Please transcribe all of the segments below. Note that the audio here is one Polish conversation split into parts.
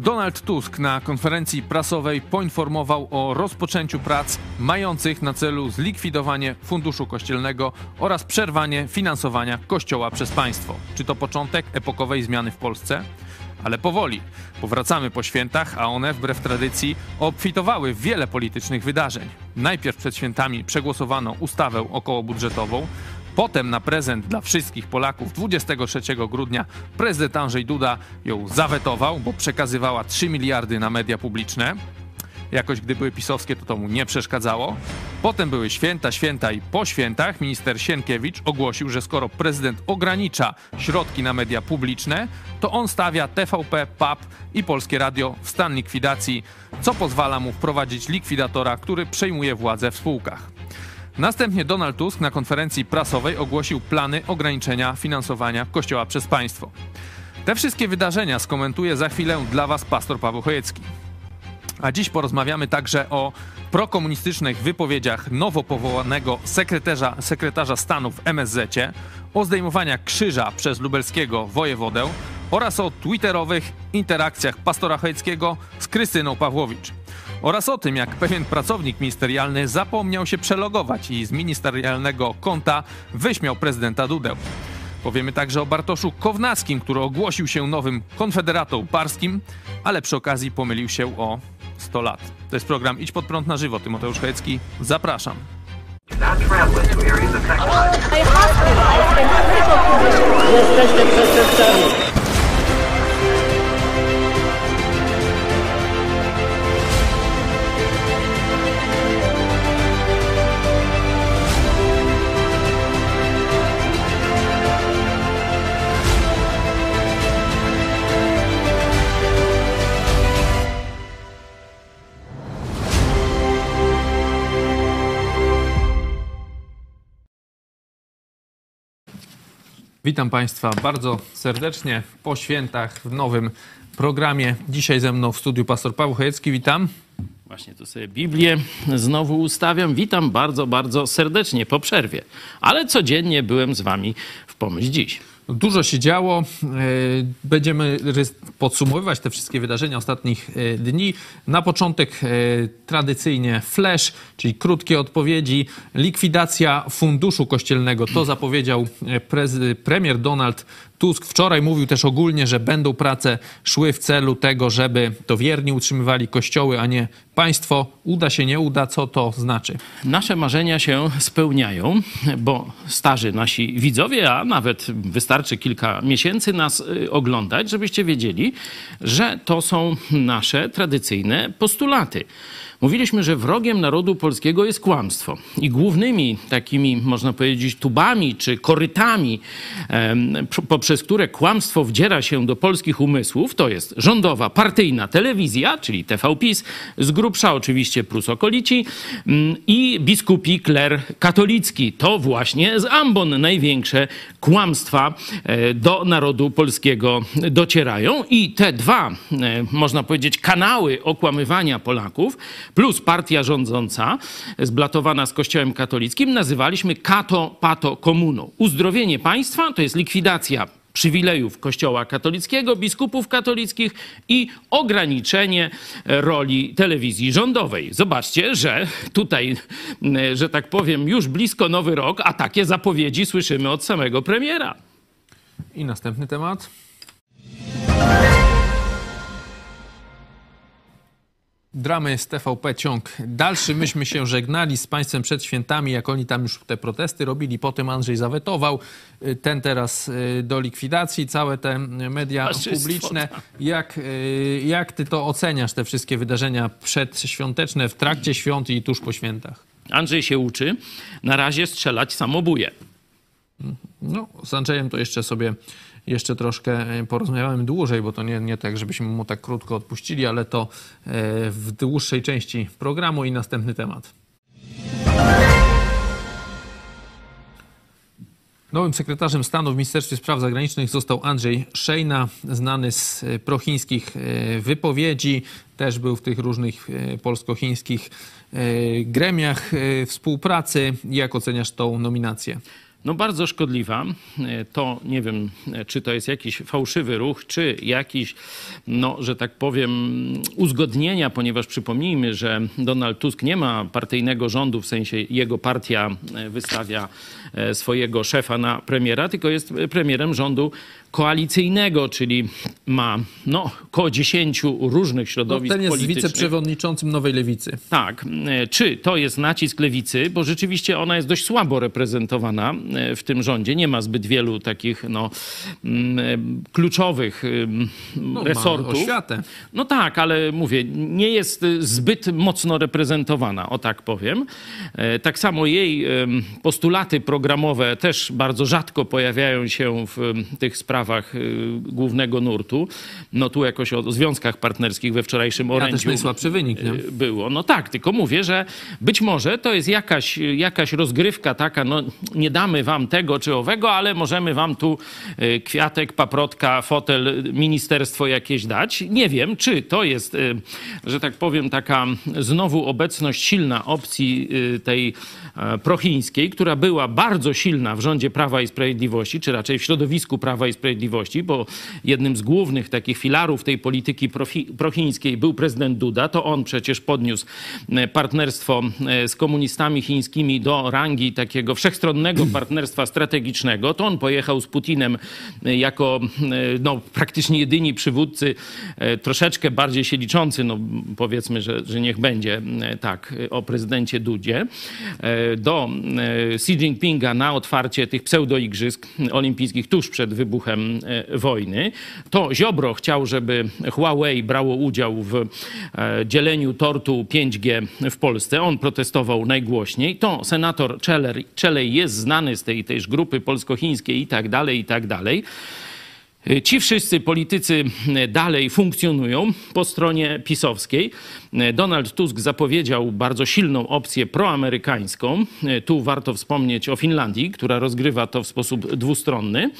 Donald Tusk na konferencji prasowej poinformował o rozpoczęciu prac mających na celu zlikwidowanie funduszu kościelnego oraz przerwanie finansowania kościoła przez państwo. Czy to początek epokowej zmiany w Polsce? Ale powoli. Powracamy po świętach, a one, wbrew tradycji, obfitowały w wiele politycznych wydarzeń. Najpierw przed świętami przegłosowano ustawę okołobudżetową, Potem na prezent dla wszystkich Polaków 23 grudnia prezydent Andrzej Duda ją zawetował, bo przekazywała 3 miliardy na media publiczne. Jakoś gdy były pisowskie, to to mu nie przeszkadzało. Potem były święta, święta i po świętach minister Sienkiewicz ogłosił, że skoro prezydent ogranicza środki na media publiczne, to on stawia TVP, PAP i Polskie Radio w stan likwidacji, co pozwala mu wprowadzić likwidatora, który przejmuje władzę w spółkach. Następnie Donald Tusk na konferencji prasowej ogłosił plany ograniczenia finansowania Kościoła przez państwo. Te wszystkie wydarzenia skomentuje za chwilę dla Was pastor Paweł Chojecki. A dziś porozmawiamy także o prokomunistycznych wypowiedziach nowo powołanego sekretarza, sekretarza stanu w MSZ, o zdejmowaniu krzyża przez lubelskiego wojewodę oraz o twitterowych interakcjach pastora Chojeckiego z Krystyną Pawłowicz oraz o tym, jak pewien pracownik ministerialny zapomniał się przelogować i z ministerialnego konta wyśmiał prezydenta Dudę. Powiemy także o Bartoszu Kownackim, który ogłosił się nowym konfederatą parskim, ale przy okazji pomylił się o 100 lat. To jest program Idź pod prąd na żywo. Tymoteusz Chojecki, zapraszam. Jesteście przestępcami. Witam Państwa bardzo serdecznie po świętach w nowym programie. Dzisiaj ze mną w studiu pastor Paweł Chojecki. Witam. Właśnie tu sobie Biblię znowu ustawiam. Witam bardzo, bardzo serdecznie po przerwie. Ale codziennie byłem z Wami w pomyśl dziś. Dużo się działo. E, będziemy podsumowywać te wszystkie wydarzenia ostatnich e, dni. Na początek e, tradycyjnie flash, czyli krótkie odpowiedzi. Likwidacja funduszu kościelnego. To zapowiedział premier Donald Tusk wczoraj mówił też ogólnie, że będą prace szły w celu tego, żeby to wierni utrzymywali kościoły, a nie państwo. Uda się, nie uda, co to znaczy? Nasze marzenia się spełniają, bo starzy nasi widzowie, a nawet wystarczy kilka miesięcy nas y, oglądać, żebyście wiedzieli, że to są nasze tradycyjne postulaty. Mówiliśmy, że wrogiem narodu polskiego jest kłamstwo. I głównymi takimi, można powiedzieć, tubami czy korytami, poprzez które kłamstwo wdziera się do polskich umysłów, to jest rządowa, partyjna telewizja, czyli TVPiS, z grubsza oczywiście Prus okolici mm, i biskupi kler katolicki. To właśnie z ambon największe kłamstwa e, do narodu polskiego docierają. I te dwa, e, można powiedzieć, kanały okłamywania Polaków plus partia rządząca, zblatowana z Kościołem katolickim, nazywaliśmy kato pato komuną. Uzdrowienie państwa to jest likwidacja przywilejów Kościoła katolickiego, biskupów katolickich i ograniczenie roli telewizji rządowej. Zobaczcie, że tutaj, że tak powiem, już blisko nowy rok, a takie zapowiedzi słyszymy od samego premiera. I następny temat. Dramy z TVP ciąg dalszy. Myśmy się żegnali z państwem przed świętami, jak oni tam już te protesty robili. Potem Andrzej zawetował. Ten teraz y, do likwidacji, całe te media publiczne. Jak, y, jak ty to oceniasz, te wszystkie wydarzenia przedświąteczne, w trakcie świąt i tuż po świętach? Andrzej się uczy. Na razie strzelać samobuje. No, z Andrzejem to jeszcze sobie jeszcze troszkę e, porozmawiamy dłużej, bo to nie, nie tak, żebyśmy mu tak krótko odpuścili, ale to e, w dłuższej części programu i następny temat. Nowym sekretarzem stanu w Ministerstwie Spraw Zagranicznych został Andrzej Szejna, znany z e, prochińskich wypowiedzi. Też był w tych różnych polsko-chińskich gremiach współpracy. Jak oceniasz tą nominację? No bardzo szkodliwa. E, to nie wiem, e, czy to jest jakiś fałszywy ruch, czy jakiś, no, że tak powiem, uzgodnienia, ponieważ przypomnijmy, że Donald Tusk nie ma partyjnego rządu, w sensie jego partia e, wystawia swojego szefa na premiera, tylko jest premierem rządu koalicyjnego, czyli ma no, około 10 różnych środowisk no, ten jest politycznych. wiceprzewodniczącym Nowej Lewicy. Tak. Czy to jest nacisk lewicy? Bo rzeczywiście ona jest dość słabo reprezentowana E, w tym rządzie. Nie ma zbyt wielu takich no, mm, e, kluczowych no, resortów. oświatę. No tak, ale mówię, nie jest zbyt mocno reprezentowana, o tak powiem. E, tak samo jej postulaty programowe też bardzo rzadko pojawiają się w tych sprawach głównego nurtu. No tu jakoś o związkach partnerskich we wczorajszym orędziu ja też najsłabszy wynik, nie? było. No tak, tylko mówię, że być może to jest jakaś, jakaś rozgrywka taka, no nie damy wam tego czy owego, ale możemy wam tu y, kwiatek, paprotka, fotel, ministerstwo jakieś dać. Nie wiem, czy to jest, y, że tak powiem, taka znowu obecność silna opcji y, tej e, prochińskiej, która była bardzo silna w rządzie Prawa i Sprawiedliwości, czy raczej w środowisku Prawa i Sprawiedliwości, bo jednym z głównych takich filarów tej polityki prochińskiej był prezydent Duda. To on przecież podniósł e, partnerstwo e, z komunistami chińskimi do rangi takiego wszechstronnego partnerstwa strategicznego, to on pojechał z Putinem e, jako no, praktycznie jedyni przywódcy, troszeczkę bardziej się liczący, no powiedzmy, że, że niech będzie tak, o prezydencie Dudzie, do Xi Jinpinga na otwarcie tych pseudoigrzysk olimpijskich tuż przed wybuchem wojny. To Ziobro chciał, żeby Huawei brało udział w dzieleniu tortu 5G w Polsce. On protestował najgłośniej. To senator Czelej jest znany z z tej też grupy polsko-chińskiej i tak dalej, i tak dalej. Ci wszyscy politycy dalej funkcjonują po stronie pisowskiej. Donald Tusk zapowiedział bardzo silną opcję proamerykańską. Tu warto wspomnieć o Finlandii, która rozgrywa to w sposób dwustronny.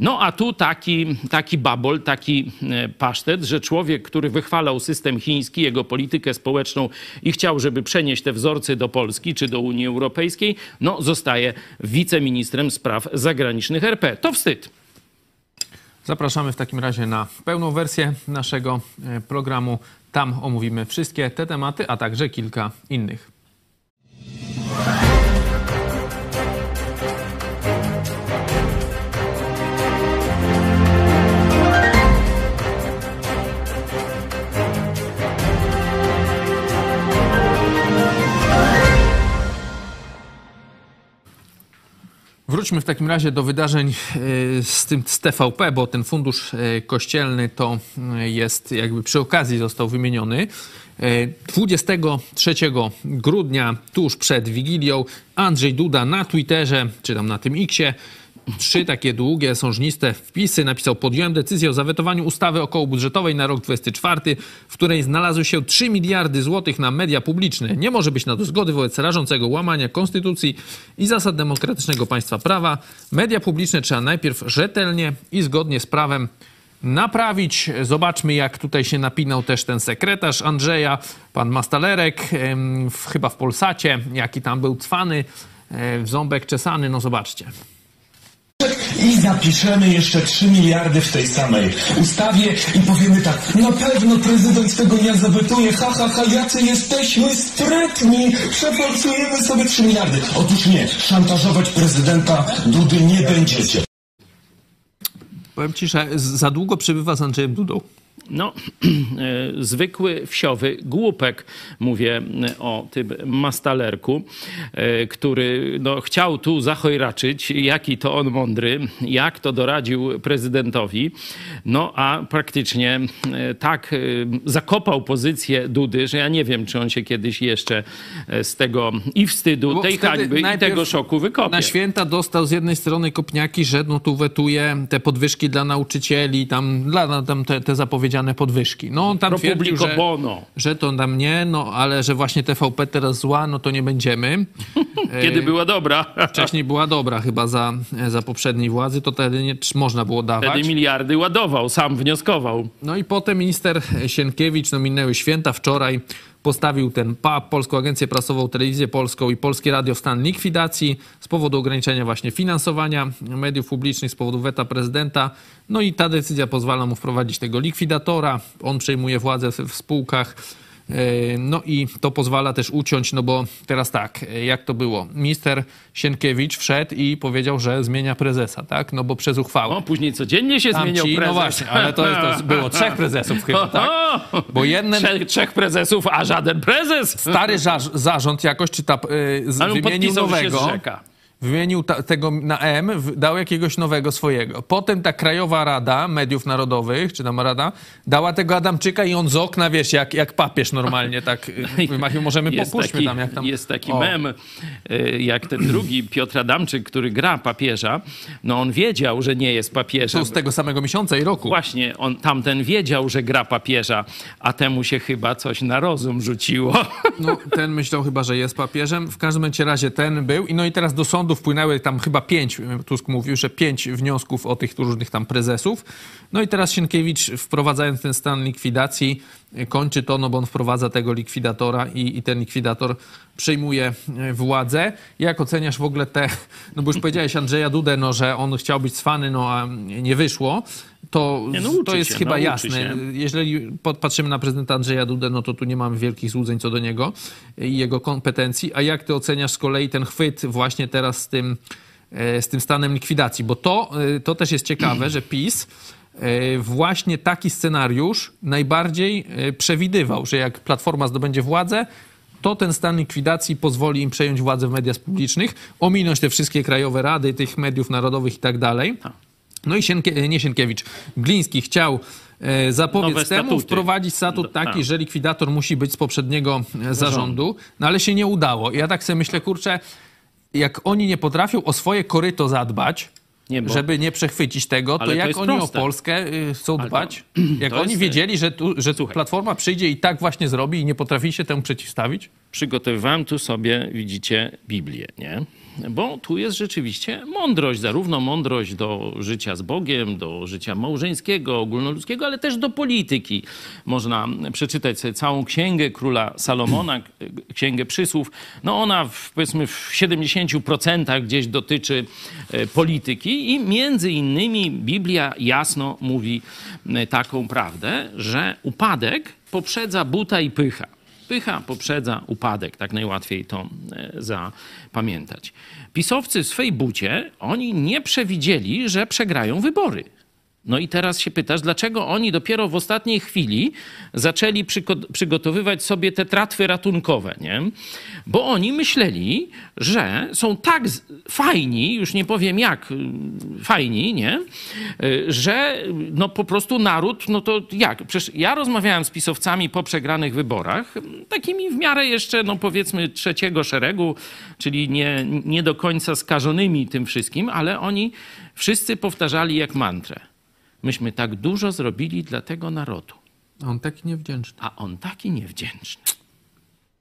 No a tu taki, taki babol, taki pasztet, że człowiek, który wychwalał system chiński, jego politykę społeczną i chciał, żeby przenieść te wzorce do Polski czy do Unii Europejskiej, no zostaje wiceministrem spraw zagranicznych RP. To wstyd. Zapraszamy w takim razie na pełną wersję naszego e, programu. Tam omówimy wszystkie te tematy, a także kilka innych. Wróćmy w takim razie do wydarzeń e, z tym z TVP, bo ten fundusz e, kościelny to e, jest jakby przy okazji został wymieniony. 23 grudnia, tuż przed Wigilią, Andrzej Duda na Twitterze, czy tam na tym Xie, trzy takie długie, sążniste wpisy. Napisał, podjąłem decyzję o zawetowaniu ustawy okołobudżetowej na rok 2024, w której znalazły się 3 miliardy złotych na media publiczne. Nie może być na to zgody wobec rażącego łamania konstytucji i zasad demokratycznego państwa prawa. Media publiczne trzeba najpierw rzetelnie i zgodnie z prawem naprawić. Zobaczmy, jak tutaj się napinał też ten sekretarz Andrzeja, pan Mastalerek, chyba w Polsacie, jaki tam był cwany, e, w ząbek czesany, no zobaczcie i zapiszemy jeszcze 3 miliardy w tej samej ustawie i powiemy tak, na pewno prezydent tego nie zawetuje, ha, ha, ha, jacy jesteśmy sprytni, przeforsujemy sobie 3 miliardy. Otóż nie, szantażować prezydenta Dudy nie będziecie. Powiem Ci, że za długo przebywa z Andrzejem Dudą. No, e, zwykły wsiowy głupek, mówię o tym mastalerku, e, który no, chciał tu zachojraczyć, jaki to on mądry, jak to doradził prezydentowi, no a praktycznie e, tak zakopał pozycję Dudy, że ja nie wiem, czy on się kiedyś jeszcze z tego i wstydu, Bo tej hańby i tego szoku wykopie. Na święta dostał z jednej strony kopniaki, że no tu wetuje te podwyżki dla nauczycieli, tam, dla, tam te, te zapowiedzi zapowiedziane podwyżki. No tam twierdził, że, że to tam nie, no ale że właśnie TVP teraz zła, no to nie będziemy. Kiedy e, była dobra. Wcześniej była dobra chyba za, za poprzedniej władzy, to wtedy nie, można było dawać. Wtedy miliardy ładował, sam wnioskował. No i potem minister Sienkiewicz, no minęły święta, wczoraj postawił ten PAP, Polską Agencję Prasową, Telewizję Polską i Polskie Radio w stan likwidacji z powodu ograniczenia właśnie finansowania mediów publicznych, z powodu weta prezydenta. No i ta decyzja pozwala mu wprowadzić tego likwidatora. On przejmuje władzę w, spółkach. E, No i to pozwala też uciąć, no bo teraz tak, e, jak to było? Minister Sienkiewicz wszedł i powiedział, że zmienia prezesa, tak? No bo przez uchwałę. O, później codziennie się Tam zmieniał ci- prezes. No właśnie, ale to, to było trzech prezesów chyba, tak? Bo jeden Trzech, trzech prezesów, a żaden prezes. stary zarząd jakoś, czy ta, y, wymienił się nowego, zrzeka. Wymienił ta, tego na M, dał jakiegoś nowego swojego. Potem ta Krajowa Rada Mediów Narodowych, czy tam Rada, dała tego Adamczyka i on z okna, wiesz, jak, jak papież normalnie, tak wymachił. Możemy Jest popuśćmy taki, tam, jak tam... jest taki O. mem, y, jak ten drugi Piotr Adamczyk, który gra papieża, no on wiedział, że nie jest papieżem. To z tego samego miesiąca i roku. Właśnie, on tamten wiedział, że gra papieża, a temu się chyba coś na rozum rzuciło. No, ten myślał chyba, że jest papieżem. W każdym razie ten był. I no i teraz do sądu wpłynęły tam chyba pięć, Tusk mówił, że pięć wniosków o tych różnych tam prezesów. No i teraz Sienkiewicz wprowadzając ten stan likwidacji kończy to, no bo on wprowadza tego likwidatora i, i ten likwidator przejmuje y, władzę. Jak oceniasz w ogóle te, no bo już powiedziałeś Andrzeja Dudę, no, że on chciał być cwany, no a nie wyszło. To, Nie, no to jest się, chyba no jasne. się. Jeżeli patrzymy na prezydenta Andrzeja Dudę, no to tu nie mamy wielkich złudzeń co do niego i jego kompetencji. A jak ty oceniasz z kolei ten chwyt właśnie teraz z tym, e, z tym stanem likwidacji? Bo to, e, to też jest ciekawe, że PiS e, właśnie taki scenariusz najbardziej przewidywał, że jak Platforma zdobędzie władzę, to ten stan likwidacji pozwoli im przejąć władzę w mediach publicznych, ominąć te wszystkie krajowe rady, tych mediów narodowych i tak dalej. No i Sienkie, nie Sienkiewicz, Gliński chciał e, zapobiec temu, wprowadzić statut taki, tak. że likwidator musi być z poprzedniego e, zarządu, no ale się nie udało. I ja tak sobie myślę, kurczę, jak oni nie potrafią o swoje koryto zadbać, Nie, bo- żeby nie przechwycić tego, to jak oni proste. o Polskę y, chcą Ale to- dbać? jak to oni jest- wiedzieli, że, tu, że Słuchaj. Platforma przyjdzie i tak właśnie zrobi i nie potrafi się temu przeciwstawić? Przygotowywałem tu sobie, widzicie, Biblię, nie? Bo tu jest rzeczywiście mądrość, zarówno mądrość do życia z Bogiem, do życia małżeńskiego, ogólnoludzkiego, ale też do polityki. Można przeczytać sobie całą księgę króla Salomona, księgę przysłów. No ona w, powiedzmy w 70% gdzieś dotyczy e, polityki i między innymi Biblia jasno mówi e, taką prawdę, że upadek poprzedza buta i pycha. Pycha poprzedza upadek, tak najłatwiej to e, zapamiętać. Pisowcy w swej bucie, oni nie przewidzieli, że przegrają wybory. No i teraz się pytasz, dlaczego oni dopiero w ostatniej chwili zaczęli przygotowywać sobie te tratwy ratunkowe, nie? Bo oni myśleli, że są tak fajni, już nie powiem jak y, fajni, nie? Y, Że no po prostu naród, no to jak? Przecież ja rozmawiałem z pisowcami po przegranych wyborach, takimi w miarę jeszcze, no powiedzmy trzeciego szeregu, czyli nie, nie do końca skażonymi tym wszystkim, ale oni wszyscy powtarzali jak mantrę. Myśmy tak dużo zrobili dla tego narodu, A On taki niewdzięczny. a on taki niewdzięczny.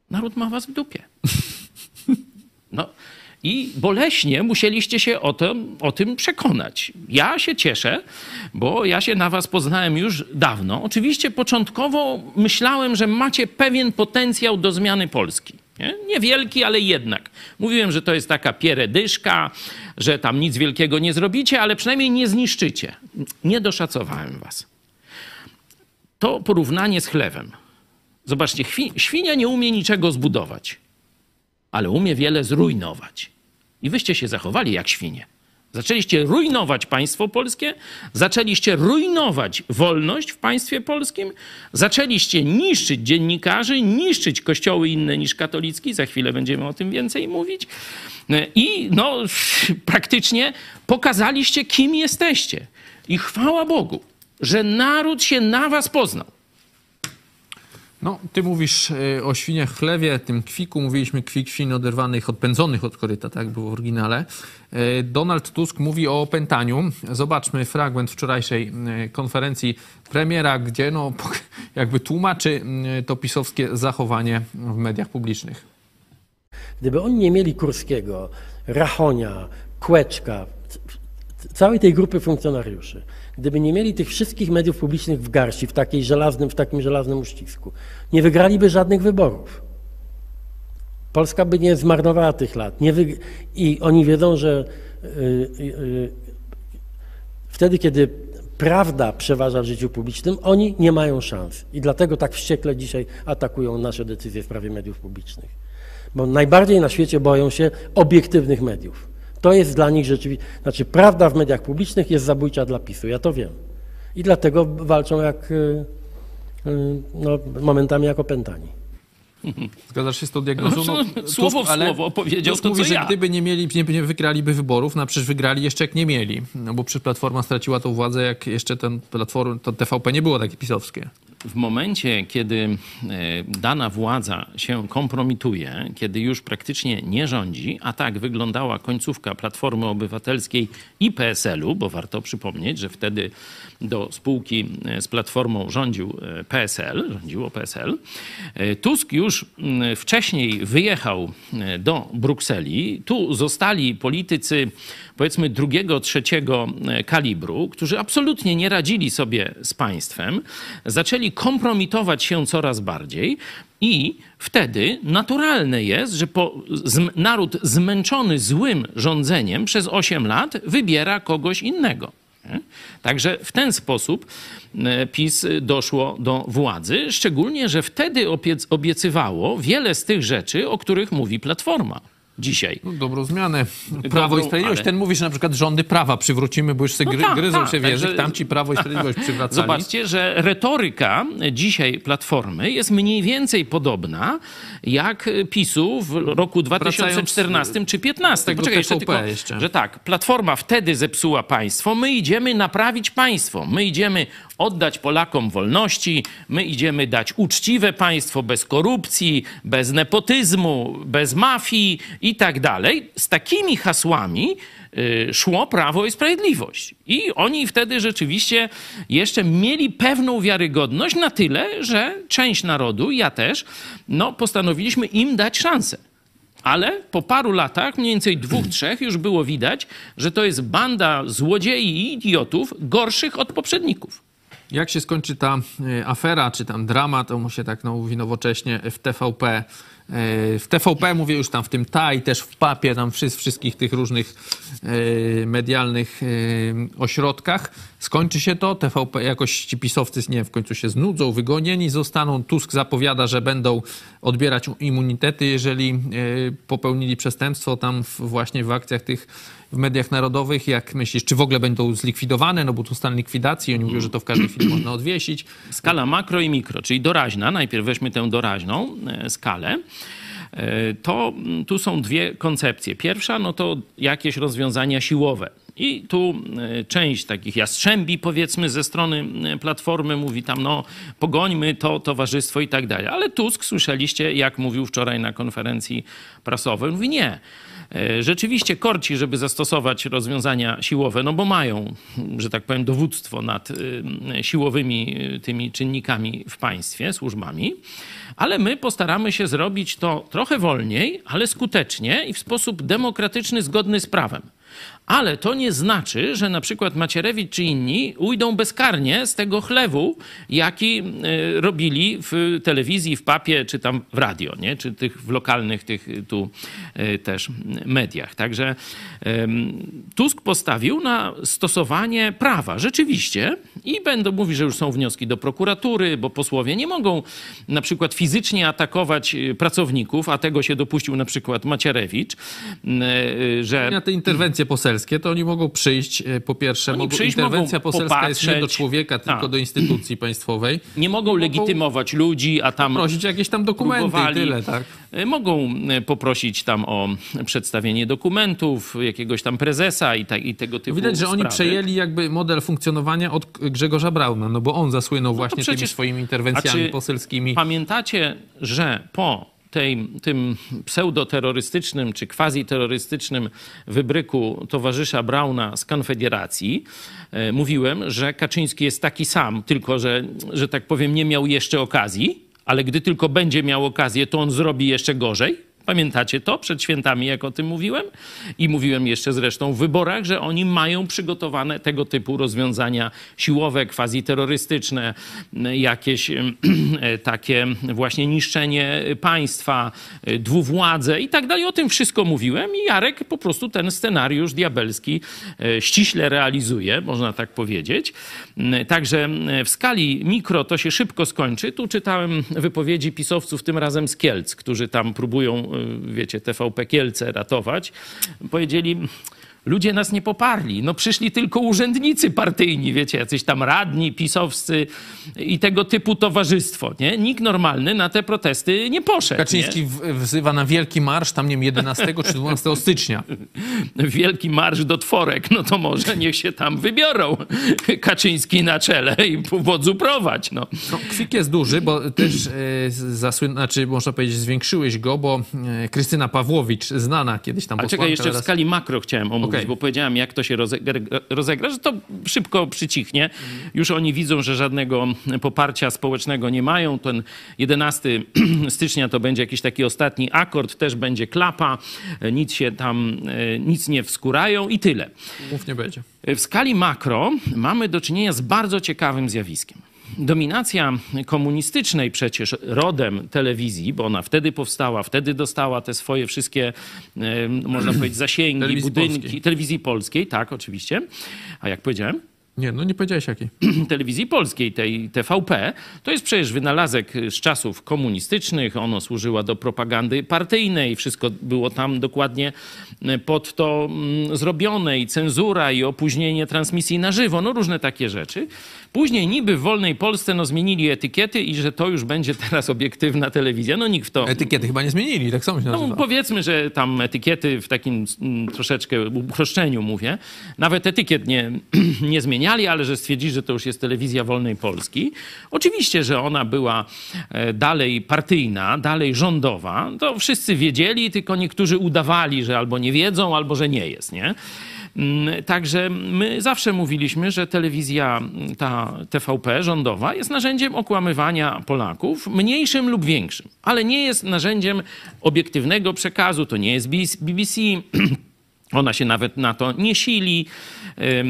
Naród ma was w dupie. No i boleśnie musieliście się o tym, o tym przekonać. Ja się cieszę, bo ja się na was poznałem już dawno. Oczywiście początkowo myślałem, że macie pewien potencjał do zmiany Polski. Nie? Niewielki, ale jednak. Mówiłem, że to jest taka pieredyszka, że tam nic wielkiego nie zrobicie, ale przynajmniej nie zniszczycie. Nie doszacowałem was. To porównanie z chlewem. Zobaczcie, świnia nie umie niczego zbudować, ale umie wiele zrujnować. I wyście się zachowali jak świnie. Zaczęliście rujnować państwo polskie, zaczęliście rujnować wolność w państwie polskim, zaczęliście niszczyć dziennikarzy, niszczyć kościoły inne niż katolicki, za chwilę będziemy o tym więcej mówić. I no, praktycznie pokazaliście, kim jesteście. I chwała Bogu, że naród się na was poznał. No, ty mówisz y, o świniach chlewie, tym kwiku. Mówiliśmy kwik świn oderwanych, odpędzonych od koryta, tak było w oryginale. Y, Donald Tusk mówi o opętaniu. Zobaczmy fragment wczorajszej y, konferencji premiera, gdzie no, jakby tłumaczy y, to pisowskie zachowanie w mediach publicznych. Gdyby oni nie mieli Kurskiego, Rachonia, Kłeczka, całej tej grupy funkcjonariuszy, gdyby nie mieli tych wszystkich mediów publicznych w garści, w, takiej żelaznym, w takim żelaznym uścisku, nie wygraliby żadnych wyborów. Polska by nie zmarnowała tych lat. Nie. I oni wiedzą, że yy, yy, wtedy, kiedy prawda przeważa w życiu publicznym, oni nie mają szans. I dlatego tak wściekle dzisiaj atakują nasze decyzje w sprawie mediów publicznych. Bo najbardziej na świecie boją się obiektywnych mediów. To jest dla nich rzeczywiście, znaczy prawda w mediach publicznych jest zabójcza dla PiSu, ja to wiem. I dlatego walczą jak, y, y, no, momentami jak opętani. Zgadzasz się z tą diagnozą? No, No, słowo w ale słowo powiedział Tusk to, mówi, co że ja. gdyby nie mieli, nie, nie wygraliby wyborów, no przecież wygrali jeszcze jak nie mieli. No bo przecież Platforma straciła tą władzę, jak jeszcze ten platform, to TVP nie było takie pisowskie. W momencie, kiedy e, dana władza się kompromituje, kiedy już praktycznie nie rządzi, a tak wyglądała końcówka Platformy Obywatelskiej i PSL-u, bo warto przypomnieć, że wtedy do spółki e, z Platformą rządził e, PSL, rządziło PSL. Tusk już mm, wcześniej wyjechał do Brukseli. Tu zostali politycy powiedzmy drugiego, trzeciego kalibru, którzy absolutnie nie radzili sobie z państwem, zaczęli kompromitować się coraz bardziej. I wtedy naturalne jest, że po, zm, naród zmęczony złym rządzeniem przez 8 lat wybiera kogoś innego. Także w ten sposób e, PiS doszło do władzy, szczególnie, że wtedy obiec- obiecywało wiele z tych rzeczy, o których mówi Platforma dzisiaj. No, dobrą zmianę. Prawo Dobrą, i Sprawiedliwość. ale- Ten mówi, że na przykład rządy prawa przywrócimy, bo już sobie No gry, gryzą tak, się w język, także- tamci Prawo i Sprawiedliwość przywracali. Zobaczcie, że retoryka dzisiaj Platformy jest mniej więcej podobna jak PiSu w roku 2014 czy 2015. tego Poczekaj, jeszcze tylko, jeszcze. że tak, Platforma wtedy zepsuła państwo, my idziemy naprawić państwo, my idziemy oddać Polakom wolności, my idziemy dać uczciwe państwo bez korupcji, bez nepotyzmu, bez mafii i tak dalej. Z takimi hasłami y, szło Prawo i Sprawiedliwość. I oni wtedy rzeczywiście jeszcze mieli pewną wiarygodność na tyle, że część narodu, ja też, no, postanowiliśmy im dać szansę. Ale po paru latach, mniej więcej dwóch, trzech, już było widać, że to jest banda złodziei i idiotów gorszych od poprzedników. Jak się skończy ta e, afera, czy tam drama, to mu się tak no, mówi nowocześnie w TVP. E, W TVP mówię już tam w tym TAI, też w papie, tam wszy- wszystkich tych różnych e, medialnych ośrodkach. Skończy się to, TVP jakoś ci pisowcy, nie w końcu się znudzą, wygonieni zostaną. Tusk zapowiada, że będą odbierać immunitety, jeżeli e, popełnili przestępstwo tam w, właśnie w akcjach tych w mediach narodowych. Jak myślisz, czy w ogóle będą zlikwidowane? No bo tu stan likwidacji, oni mówią, że to w każdej chwili można odwiesić. Skala makro i mikro, czyli doraźna, najpierw weźmy tę doraźną e, skalę. E, To tu są dwie koncepcje. Pierwsza, no to jakieś rozwiązania siłowe. I tu e, część takich jastrzębi, powiedzmy, ze strony e, Platformy mówi tam, no pogońmy to towarzystwo i tak dalej. Ale Tusk, słyszeliście, jak mówił wczoraj na konferencji prasowej, mówi nie. E, Rzeczywiście korci, żeby zastosować rozwiązania siłowe, no bo mają, że tak powiem, dowództwo nad siłowymi tymi czynnikami w państwie, służbami, ale my postaramy się zrobić to trochę wolniej, ale skutecznie i w sposób demokratyczny, zgodny z prawem. Ale to nie znaczy, że na przykład Macierewicz czy inni ujdą bezkarnie z tego chlewu, jaki y, robili w telewizji, w papie, czy tam w radio, nie? czy tych w lokalnych tych y, tu y, też mediach. Także Tusk postawił na stosowanie prawa, rzeczywiście, i będą mówi, że już są wnioski do prokuratury, bo posłowie nie mogą na przykład fizycznie atakować pracowników, a tego się dopuścił na przykład Macierewicz, że Na te interwencje poselskie, to oni mogą przyjść, e, po pierwsze, Oni mogą, przyjść, interwencja mogą poselska jest nie do popatrzeć. człowieka, tylko Tak. do instytucji państwowej. nie mogą legitymować ludzi, a tam Prosić jakieś tam dokumenty i próbowali. tyle, tak? Y, Mogą y, poprosić tam o przedstawienie dokumentów, jakiegoś tam prezesa i, ta, i tego typu Widać, że oni sprawy. przejęli jakby model funkcjonowania od Grzegorza Brauna, no bo on zasłynął właśnie tymi przecież- swoimi interwencjami A poselskimi. Pamiętacie, że po tej, tym pseudoterrorystycznym czy quasi-terrorystycznym wybryku towarzysza Brauna z Konfederacji e, mówiłem, że Kaczyński jest taki sam, tylko że, że tak powiem, nie miał jeszcze okazji, ale gdy tylko będzie miał okazję, to on zrobi jeszcze gorzej? Pamiętacie to przed świętami, jak o tym mówiłem? I mówiłem jeszcze zresztą w wyborach, że oni mają przygotowane tego typu rozwiązania siłowe, quasi-terrorystyczne, jakieś takie właśnie niszczenie państwa, dwuwładze i tak dalej. O tym wszystko mówiłem i Jarek po prostu ten scenariusz diabelski e, ściśle realizuje, można tak powiedzieć. Także w skali mikro to się szybko skończy. Tu czytałem wypowiedzi pisowców, tym razem z Kielc, którzy tam próbują wiecie, TVP Kielce ratować, powiedzieli Ludzie nas nie poparli. No przyszli tylko urzędnicy partyjni, wiecie, jacyś tam radni, pisowscy i tego typu towarzystwo, nie? Nikt normalny na te protesty nie poszedł. Kaczyński nie? wzywa na wielki marsz, tam nie wiem, 11 czy 12 stycznia. Wielki marsz do tworek, no to może niech się tam wybiorą. Kaczyński na czele i wodzu prowadź, no. no kwik jest duży, bo też e, zasłyn... znaczy można powiedzieć zwiększyłeś go, bo e, Krystyna Pawłowicz, znana kiedyś tam A czekaj, jeszcze teraz... w skali makro chciałem omówić okay. bo powiedziałem, jak to się rozegra, rozegra, że to szybko przycichnie. Już oni widzą, że żadnego poparcia społecznego nie mają. Ten 11 stycznia to będzie jakiś taki ostatni akord, też będzie klapa, nic się tam, e, nic nie wskurają i tyle. Mów nie będzie. W skali makro mamy do czynienia z bardzo ciekawym zjawiskiem dominacja komunistycznej przecież rodem telewizji, bo ona wtedy powstała, wtedy dostała te swoje wszystkie, można powiedzieć, zasięgi, telewizji budynki polskiej. telewizji polskiej, tak, oczywiście. A jak powiedziałem? Nie, no nie powiedziałeś jakiej. Telewizji polskiej, tej TVP, to jest przecież wynalazek z czasów komunistycznych. Ono służyła do propagandy partyjnej. Wszystko było tam dokładnie e, pod to mm, zrobione i cenzura i opóźnienie transmisji na żywo. No różne takie rzeczy. Później niby w wolnej Polsce no, zmienili etykiety i że to już będzie teraz obiektywna telewizja. No nikt w to... Etykiety chyba nie zmienili, tak samo się nazywa. No powiedzmy, że tam etykiety w takim mm, troszeczkę uproszczeniu mówię. Nawet etykiet nie, nie zmieniali, ale że stwierdzili, że to już jest telewizja wolnej Polski. Oczywiście, że ona była e, dalej partyjna, dalej rządowa. To wszyscy wiedzieli, tylko niektórzy udawali, że albo nie wiedzą, albo że nie jest, nie? Mm, także my zawsze mówiliśmy, że telewizja, ta TVP rządowa jest narzędziem okłamywania Polaków, mniejszym lub większym, ale nie jest narzędziem obiektywnego przekazu. To nie jest BBC. Ona się nawet na to nie sili.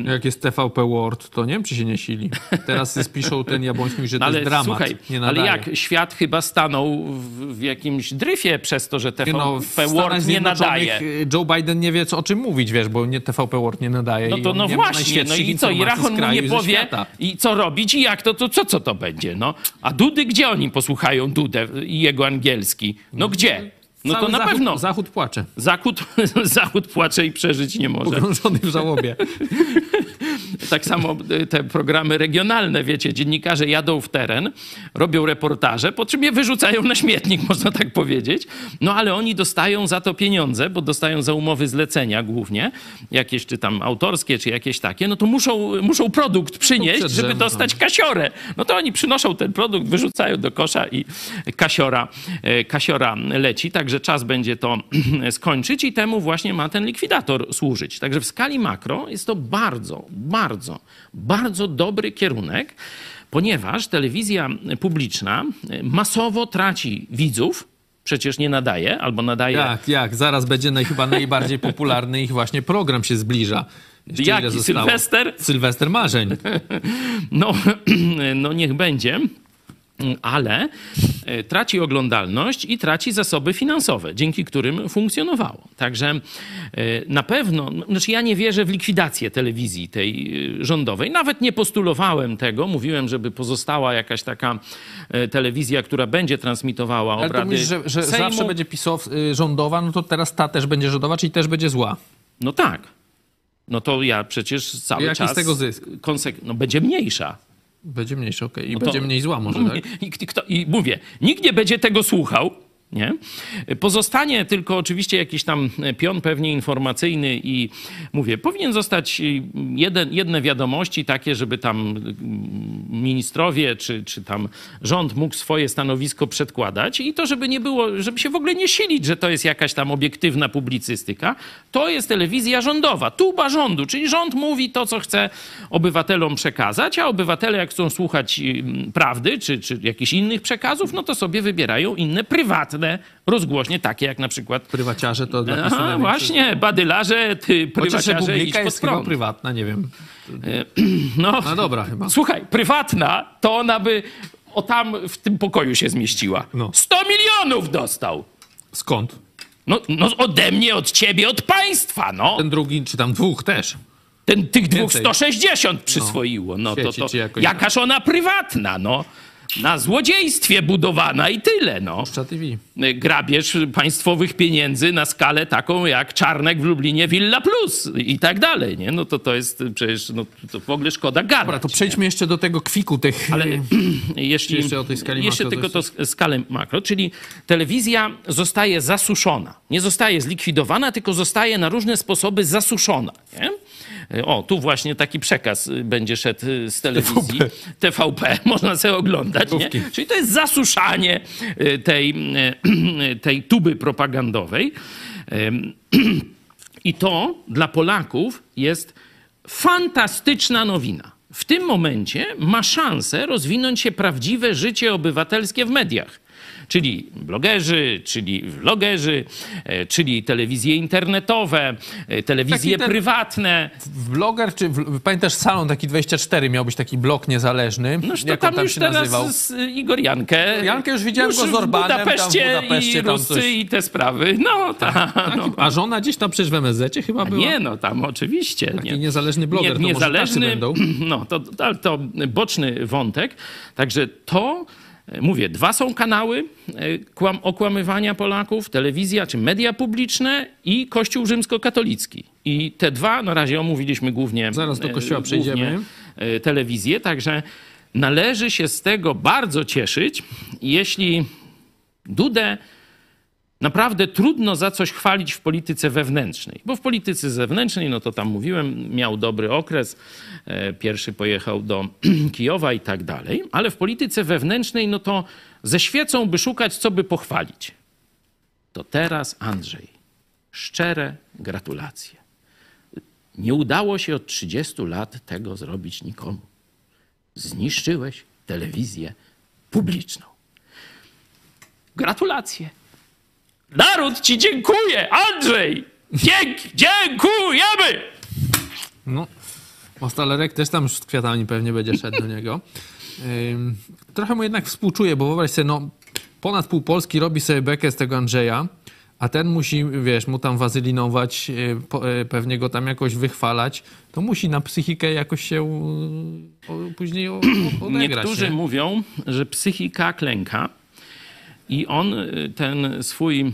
Jak jest TVP World, to nie wiem, czy się nie sili. Teraz piszą ten Jabłoński, że to ale, jest dramat. Słuchaj, ale jak świat chyba stanął w, w jakimś dryfie przez to, że TVP no, World nie nadaje. Joe Biden nie wie, co, o czym mówić, wiesz, bo nie TVP World nie nadaje. No to no właśnie, no i co, i Rachon mu nie powie i co robić i jak to, to co, co to będzie, no. A Dudy, gdzie oni posłuchają Dudę i jego angielski? No gdzie? No to na zachód, pewno. Zachód płacze. Zachód, zachód płacze i przeżyć nie może. Pogrążony w żałobie. tak samo e, te programy regionalne, wiecie, dziennikarze jadą w teren, robią reportaże, po czym je wyrzucają na śmietnik, można tak powiedzieć. No ale oni dostają za to pieniądze, bo dostają za umowy zlecenia głównie, jakieś czy tam autorskie, czy jakieś takie, no to muszą, muszą produkt przynieść, żeby dostać kasiorę. No to oni przynoszą ten produkt, wyrzucają do kosza i kasiora, e, kasiora leci. Także czas będzie to skończyć i temu właśnie ma ten likwidator służyć. Także w skali makro jest to bardzo, bardzo, bardzo dobry kierunek, ponieważ telewizja publiczna masowo traci widzów, przecież nie nadaje, albo nadaje... Jak, jak? Zaraz będzie naj, chyba najbardziej popularny ich właśnie program się zbliża. Jeszcze Jaki? Sylwester? Sylwester marzeń. No, no niech będzie ale e, traci oglądalność i traci zasoby finansowe, dzięki którym funkcjonowało. Także e, na pewno, znaczy ja nie wierzę w likwidację telewizji tej e, rządowej. Nawet nie postulowałem tego. Mówiłem, żeby pozostała jakaś taka telewizja, która będzie transmitowała obrady Ale to mówisz, że, że zawsze będzie pisow, rządowa, no to teraz ta też będzie rządowa, czyli też będzie zła. No tak. No to ja przecież cały Jaki czas... z tego zysk? Konsek- no będzie mniejsza. Będzie mniejszy, okej. Okay. I no będzie mniej zła może, tak? I, kto, I mówię, nikt nie będzie tego słuchał, nie? Pozostanie tylko oczywiście jakiś tam pion pewnie informacyjny i mówię, powinien zostać jeden, jedne wiadomości takie, żeby tam ministrowie czy, czy tam rząd mógł swoje stanowisko przedkładać i to, żeby nie było, żeby się w ogóle nie silić, że to jest jakaś tam obiektywna publicystyka. To jest telewizja rządowa, tuba rządu, czyli rząd mówi to, co chce obywatelom przekazać, a obywatele jak chcą słuchać prawdy czy, czy jakichś innych przekazów, no to sobie wybierają inne prywatne rozgłośnie takie jak na przykład Prywaciarze to dla PiSu Aha, właśnie, badylarze, ty, prywaciarze, pod jest chyba prywatna, nie wiem. No, No dobra chyba. Słuchaj, prywatna, to ona by o tam w tym pokoju się zmieściła. No. 100 milionów dostał. Skąd? No, no ode mnie, od ciebie, od państwa, no. Ten drugi, czy tam dwóch też. Ten, tych dwóch Więcej. 160 przyswoiło. No, to, Świeci to jakoś- jakaż ona prywatna, no. Na złodziejstwie budowana i tyle, no. TV. grabież państwowych pieniędzy na skalę taką jak Czarnek w Lublinie Villa Plus i tak dalej, nie? No to to jest przecież, no to w ogóle szkoda gadać. Dobra, to przejdźmy jeszcze do tego kwiku tych... Ale jeśli, jeszcze o tej skali jeszcze makro tylko to to sk- skalę makro, czyli telewizja zostaje zasuszona. Nie zostaje zlikwidowana, tylko zostaje na różne sposoby zasuszona. Nie? O, tu właśnie taki przekaz y, będzie szedł y, z telewizji. TVP, można sobie oglądać. Nie? Czyli to jest zasuszanie y, tej, tej tuby propagandowej. I to dla Polaków jest fantastyczna nowina. W tym momencie ma szansę rozwinąć się prawdziwe życie obywatelskie w mediach. Czyli blogerzy, czyli vlogerzy, e, czyli telewizje internetowe, e, telewizje Taki ten- prywatne. Vloger, czy w, pamiętasz salon taki 24 miał być taki blok niezależny? No to Jak tam on tam już się teraz nazywał? z Igor Jankę. Jankę już widziałem go z w Orbanem, tam w Budapeszcie, Budapeszcie, i tam Ruscy coś- i te sprawy. No, ta, no. A żona gdzieś tam przecież w MSZ chyba była? Nie, no tam oczywiście. Taki niezależny bloger, to może niezależny, będą? No, to, to, to boczny wątek. Także to, mówię, dwa są kanały e, kłam, okłamywania Polaków, telewizja czy media publiczne i Kościół rzymskokatolicki. I te dwa, na razie omówiliśmy głównie Zaraz do e, Kościoła przejdziemy. e, telewizję, także należy się z tego bardzo cieszyć, jeśli Dudę naprawdę trudno za coś chwalić w polityce wewnętrznej. Bo w polityce zewnętrznej, no to tam mówiłem, miał dobry okres. E, Pierwszy pojechał do Kijowa i tak dalej. Ale w polityce wewnętrznej, no to ze świecą by szukać, co by pochwalić. To teraz Andrzej. Szczere gratulacje. Nie udało się od 30 lat tego zrobić nikomu. Zniszczyłeś telewizję publiczną. Gratulacje. Naród ci dziękuję, Andrzej! Dzięk, dziękujemy! No, Mostalerek też tam już z kwiatami pewnie będzie szedł do niego. Ym, trochę mu jednak współczuję, bo wyobraź sobie, no, ponad pół Polski robi sobie bekę z tego Andrzeja, a ten musi, wiesz, mu tam wazylinować, y, po, y, pewnie go tam jakoś wychwalać, to musi na psychikę jakoś się y, później o, o, odegrać. Niektórzy nie? mówią, że psychika klęka i on y, ten swój y,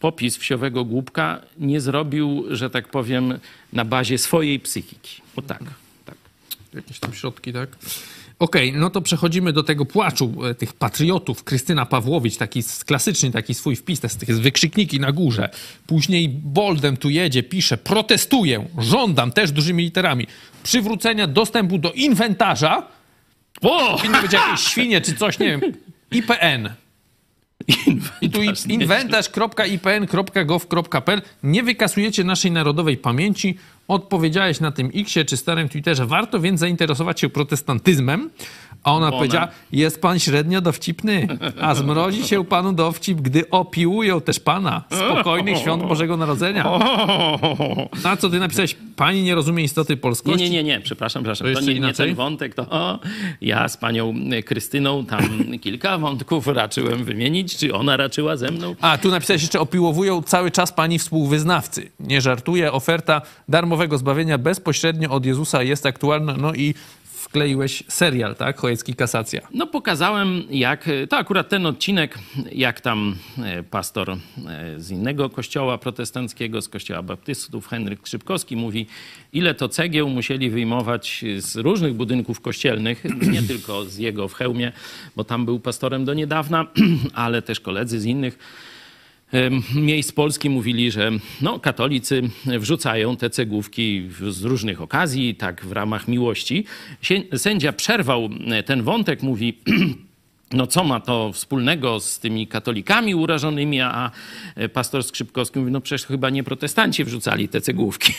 popis wsiowego głupka nie zrobił, że tak powiem, na bazie swojej psychiki. O tak, tak. Jakieś tam środki, tak? Okej, no to przechodzimy do tego płaczu e, tych patriotów. Krystyna Pawłowicz, taki klasyczny taki swój wpis, takie wykrzykniki na górze. Później boldem tu jedzie, pisze, protestuję, żądam, też dużymi literami, przywrócenia dostępu do inwentarza. O! Powinny być jakieś świnie czy coś, nie wiem. IPN. Inwentarz.ipn.gov.pl Nie wykasujecie naszej narodowej pamięci. Odpowiedziałeś na tym Xie czy starym Twitterze. Warto więc zainteresować się protestantyzmem. A ona Ona. powiedziała, jest pan średnio dowcipny, a zmrozi się panu dowcip, gdy opiłują też pana. Spokojnych świąt Bożego Narodzenia. Na co ty napisałeś? Pani nie rozumie istoty Nie, polskości. nie, nie, nie, przepraszam, przepraszam. To To, nie, nie ten wątek, to o, ja z panią Krystyną tam kilka wątków raczyłem wymienić, czy ona raczyła ze mną. A, tu napisałeś jeszcze, opiłowują cały czas pani współwyznawcy. Nie żartuję, oferta darmowego zbawienia bezpośrednio od Jezusa jest aktualna. No i wkleiłeś serial, tak? Chojecki Kasacja. No pokazałem, jak, to akurat ten odcinek, jak tam e, pastor e, z innego kościoła protestanckiego, z kościoła baptystów, Henryk Krzypkowski mówi, ile to cegieł musieli wyjmować z różnych budynków kościelnych, nie tylko z jego w Chełmie, bo tam był pastorem do niedawna, ale też koledzy z innych miejsc Polski mówili, że no, katolicy wrzucają te cegłówki z różnych okazji, tak w ramach miłości. Sędzia przerwał e, ten wątek, mówi, no co ma to wspólnego z tymi katolikami urażonymi, a pastor Skrzypkowski mówi, no przecież chyba nie protestanci wrzucali te cegłówki.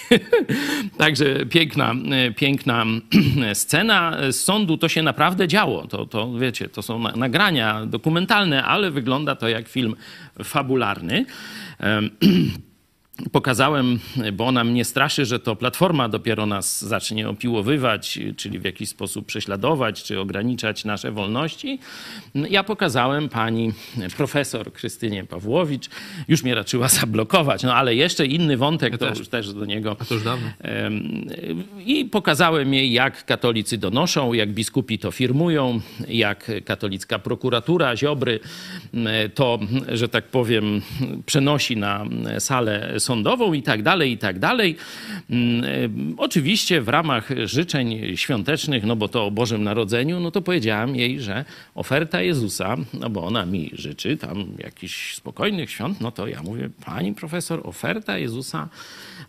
Także piękna, piękna scena z sądu, to się naprawdę działo. To, to wiecie, to są nagrania dokumentalne, ale wygląda to jak film fabularny. pokazałem, bo ona mnie straszy, że to platforma dopiero nas zacznie opiłowywać, czyli w jakiś sposób prześladować, czy ograniczać nasze wolności. Ja pokazałem pani profesor Krystynie Pawłowicz, już mnie raczyła zablokować, no ale jeszcze inny wątek, ja to też. już też do niego. A to już dawno. I pokazałem jej, jak katolicy donoszą, jak biskupi to firmują, jak katolicka prokuratura Ziobry to, że tak powiem, przenosi na salę sądową i tak dalej, i tak dalej. Mm, e, oczywiście w ramach życzeń świątecznych, no bo to o Bożym Narodzeniu, no to powiedziałam jej, że oferta Jezusa, no bo ona mi życzy tam jakichś spokojnych świąt, no to ja mówię, pani profesor, oferta Jezusa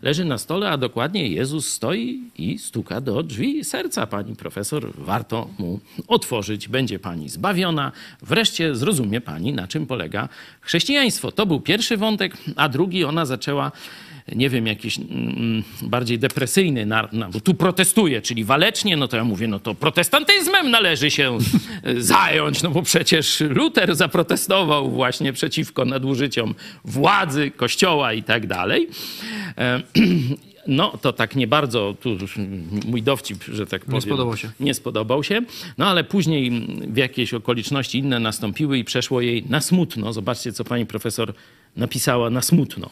leży na stole, a dokładnie Jezus stoi i stuka do drzwi serca pani profesor. Warto mu otworzyć, będzie pani zbawiona. Wreszcie zrozumie pani, na czym polega chrześcijaństwo. To był pierwszy wątek, a drugi ona zaczęła nie wiem, jakiś mm, bardziej depresyjny, na, na, bo tu protestuje, czyli walecznie, no to ja mówię, no to protestantyzmem należy się zająć, no bo przecież Luter zaprotestował właśnie przeciwko nadużyciom władzy, kościoła i tak dalej. E, no, to tak nie bardzo, tu mój dowcip, że tak powiem. Nie spodobał się. Nie spodobał się. No, ale później w jakieś okoliczności inne nastąpiły i przeszło jej na smutno. Zobaczcie, co pani profesor napisała na smutno.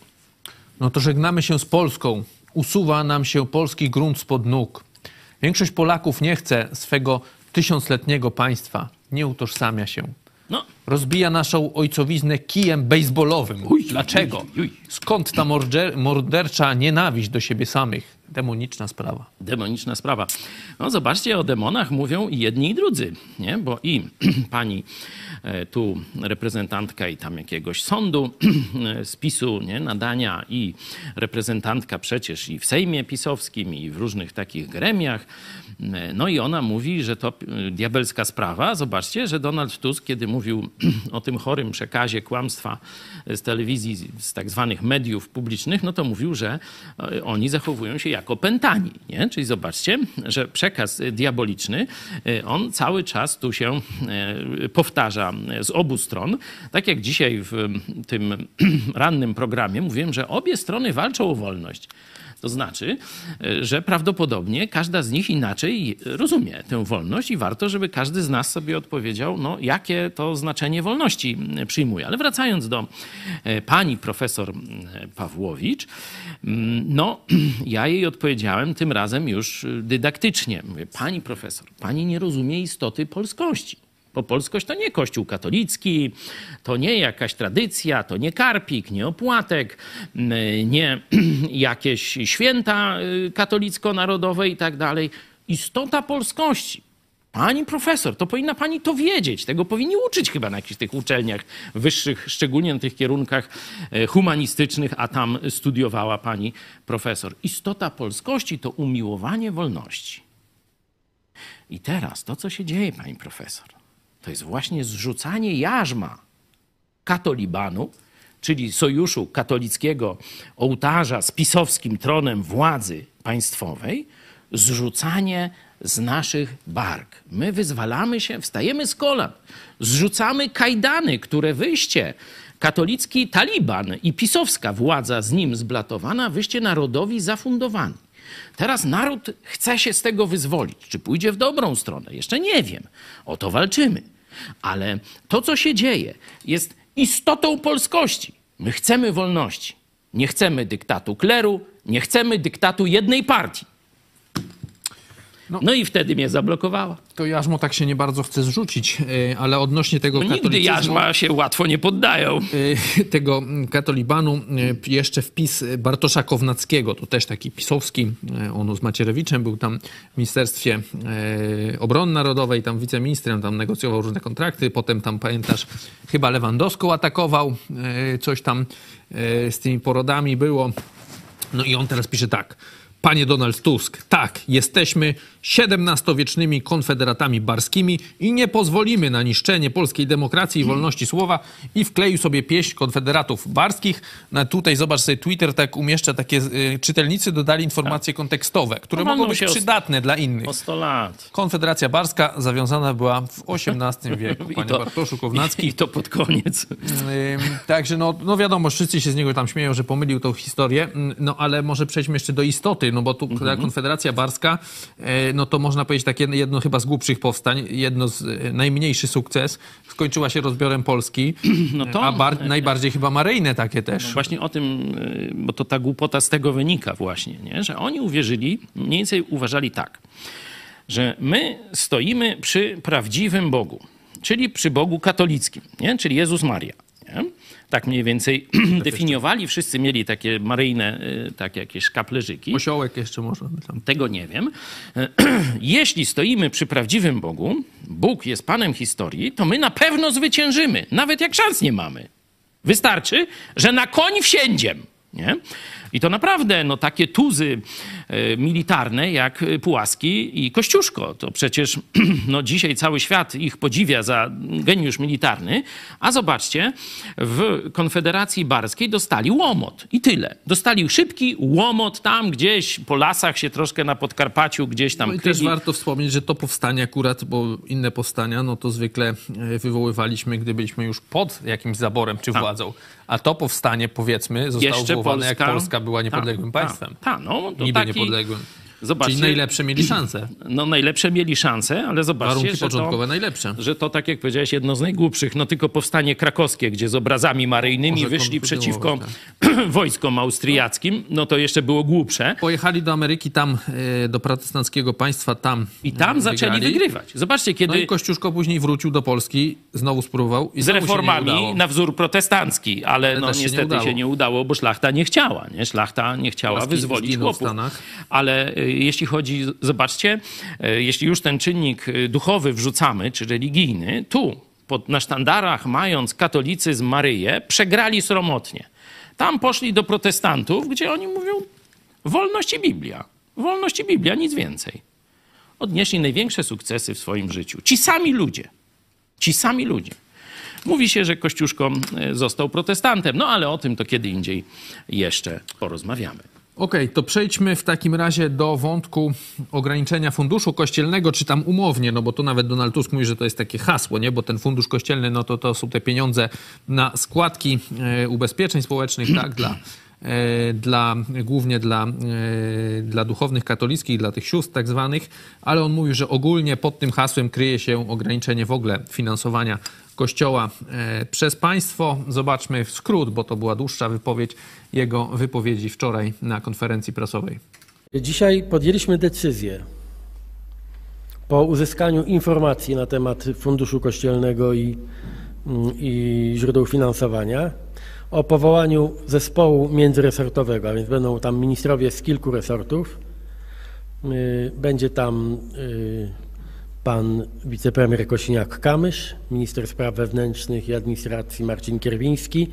No to żegnamy się z Polską. Usuwa nam się polski grunt spod nóg. Większość Polaków nie chce swego tysiącletniego państwa. Nie utożsamia się. No. Rozbija naszą ojcowiznę kijem baseballowym. Uj, Dlaczego? Uj, uj. Skąd ta mordercza nienawiść do siebie samych? Demoniczna sprawa. Demoniczna sprawa. No zobaczcie, o demonach mówią i jedni i drudzy, nie? Bo i pani e, tu reprezentantka i tam jakiegoś sądu spisu, nie? Nadania i reprezentantka przecież i w Sejmie pisowskim i w różnych takich gremiach. E, no i ona mówi, że to e, diabelska sprawa. Zobaczcie, że Donald Tusk, kiedy mówił o tym chorym przekazie kłamstwa z telewizji, z tak zwanych mediów publicznych, no to mówił, że oni zachowują się jako pętani. Nie? Czyli zobaczcie, że przekaz diaboliczny, y, on cały czas tu się y, powtarza z obu stron. Tak jak dzisiaj w tym rannym programie mówiłem, że obie strony walczą o wolność. To znaczy, e, że prawdopodobnie każda z nich inaczej rozumie tę wolność i warto, żeby każdy z nas sobie odpowiedział, no, jakie to znaczenie wolności przyjmuje. Ale wracając do e, pani profesor Pawłowicz, no, ja jej odpowiedziałem tym razem już dydaktycznie. Mówię, pani profesor, pani nie rozumie istoty polskości. Bo polskość to nie kościół katolicki, to nie jakaś tradycja, to nie karpik, nie opłatek, nie jakieś święta y, katolicko-narodowe i tak dalej. Istota polskości. Pani profesor, to powinna pani to wiedzieć. Tego powinni uczyć chyba na jakichś tych uczelniach wyższych, szczególnie na tych kierunkach e, humanistycznych, a tam studiowała pani profesor. Istota polskości to umiłowanie wolności. I teraz to, co się dzieje, pani profesor, to jest właśnie zrzucanie jarzma katolibanu, czyli sojuszu katolickiego ołtarza z pisowskim tronem władzy państwowej, zrzucanie z naszych bark. My wyzwalamy się, wstajemy z kolan, zrzucamy kajdany, które wyście, katolicki taliban i pisowska władza z nim zblatowana, wyście narodowi zafundowani. Teraz naród chce się z tego wyzwolić. Czy pójdzie w dobrą stronę? Jeszcze nie wiem. O to walczymy. Ale to, co się dzieje, jest istotą polskości. My chcemy wolności. Nie chcemy dyktatu kleru, nie chcemy dyktatu jednej partii. No, no, i wtedy mnie zablokowała. To jarzmo tak się nie bardzo chce zrzucić, e, ale odnośnie tego no Nigdy jarzma się łatwo nie poddają. E, tego katolibanu e, jeszcze wpis Bartosza Kownackiego, to też taki pisowski, on z Macierewiczem był tam w Ministerstwie Obrony Narodowej, tam wiceministrem, tam negocjował różne kontrakty, potem tam pamiętasz, chyba Lewandowską atakował, coś tam z tymi porodami było. No i on teraz pisze tak. Panie Donald Tusk, tak, jesteśmy XVII-wiecznymi konfederatami barskimi i nie pozwolimy na niszczenie polskiej demokracji i wolności słowa i wkleił sobie pieśń konfederatów barskich. No, tutaj zobacz sobie Twitter, tak umieszcza takie, y, czytelnicy dodali informacje kontekstowe, które No, mogą być się o- przydatne dla innych. O 100 lat. Konfederacja Barska zawiązana była w XVIII wieku, I panie to- Bartoszu Kownacki. I to pod koniec. Ym, Także no, no wiadomo, wszyscy się z niego tam śmieją, że pomylił tą historię, no ale może przejdźmy jeszcze do istoty, no bo tu ta Konfederacja Barska, e, no to można powiedzieć takie jedno chyba z głupszych powstań, jedno z e, najmniejszy sukces, skończyła się rozbiorem Polski, No to- a bar, najbardziej chyba maryjne takie też. Właśnie o tym, y, bo to ta głupota z tego wynika właśnie, nie? że oni uwierzyli, mniej więcej uważali tak, że my stoimy przy prawdziwym Bogu, czyli przy Bogu katolickim, nie? czyli Jezus Maria. Nie? Tak mniej więcej definiowali, wszyscy mieli takie maryjne, y, takie jakieś kaplerzyki. Osiołek jeszcze może by tam. Tego nie wiem. Jeśli stoimy przy prawdziwym Bogu, Bóg jest Panem historii, to my na pewno zwyciężymy, nawet jak szans nie mamy. Wystarczy, że na koń wsiędziem. Nie? I to naprawdę no, takie tuzy militarne jak e, Pułaski i Kościuszko. To przecież no, dzisiaj cały świat ich podziwia za geniusz militarny. A zobaczcie, w Konfederacji Barskiej dostali łomot i tyle. Dostali szybki łomot tam gdzieś po lasach się troszkę na Podkarpaciu gdzieś tam No i też warto wspomnieć, że to powstanie akurat, bo inne powstania, no to zwykle e, wywoływaliśmy, gdy byliśmy już pod jakimś zaborem czy władzą. A to powstanie, powiedzmy, zostało Tak. Jeszcze wywołane, jak Polska- Polska była niepodległym Ta, państwem. Ta, no, to Niby taki, niepodległym. Zobaczcie, Czyli najlepsze mieli szanse. no najlepsze mieli szanse, ale zobaczcie, Warunki że początkowe to, najlepsze. że to, tak jak powiedziałeś, jedno z najgłupszych. No tylko powstanie krakowskie, gdzie z obrazami maryjnymi Może wyszli przeciwko kontynuować, wojskom austriackim, no to jeszcze było głupsze. Pojechali do Ameryki, tam e, do protestanckiego państwa, tam I tam e, zaczęli wygrali. wygrywać. Zobaczcie, No kiedy i Kościuszko później wrócił do Polski, znowu spróbował i z reformami na wzór protestancki, ale no też się nie niestety się nie udało, bo szlachta nie chciała. Nie? Szlachta nie chciała wyzwolić chłopów. Ale y, jeśli chodzi, zobaczcie, y, jeśli już ten czynnik y, duchowy wrzucamy, czy religijny, tu pod, na sztandarach mając katolicyzm Maryję, przegrali sromotnie. Tam poszli do protestantów, gdzie oni mówią wolność i Biblia. Wolność i Biblia, nic więcej. Odnieśli największe sukcesy w swoim życiu. Ci sami ludzie. Ci sami ludzie. Mówi się, że Kościuszko e, został protestantem, no ale o tym to kiedy indziej jeszcze porozmawiamy. Okej, to przejdźmy w takim razie do wątku ograniczenia funduszu kościelnego, czy tam umownie, no bo tu nawet Donald Tusk mówi, że to jest takie hasło, nie? Bo ten fundusz kościelny, no to to są te pieniądze na składki e, ubezpieczeń społecznych, tak? Dla, e, dla, głównie dla, e, dla duchownych katolickich, dla tych sióstr tak zwanych, ale on mówi, że ogólnie pod tym hasłem kryje się ograniczenie w ogóle finansowania Kościoła e, przez państwo. Zobaczmy w skrót, bo to była dłuższa wypowiedź jego wypowiedzi wczoraj na konferencji prasowej. Dzisiaj podjęliśmy decyzję po uzyskaniu informacji na temat Funduszu Kościelnego i, mm, i źródeł finansowania o powołaniu zespołu międzyresortowego, a więc będą tam ministrowie z kilku resortów. Y, Będzie tam y, pan wicepremier Kosiniak-Kamysz, minister spraw wewnętrznych i administracji Marcin Kierwiński,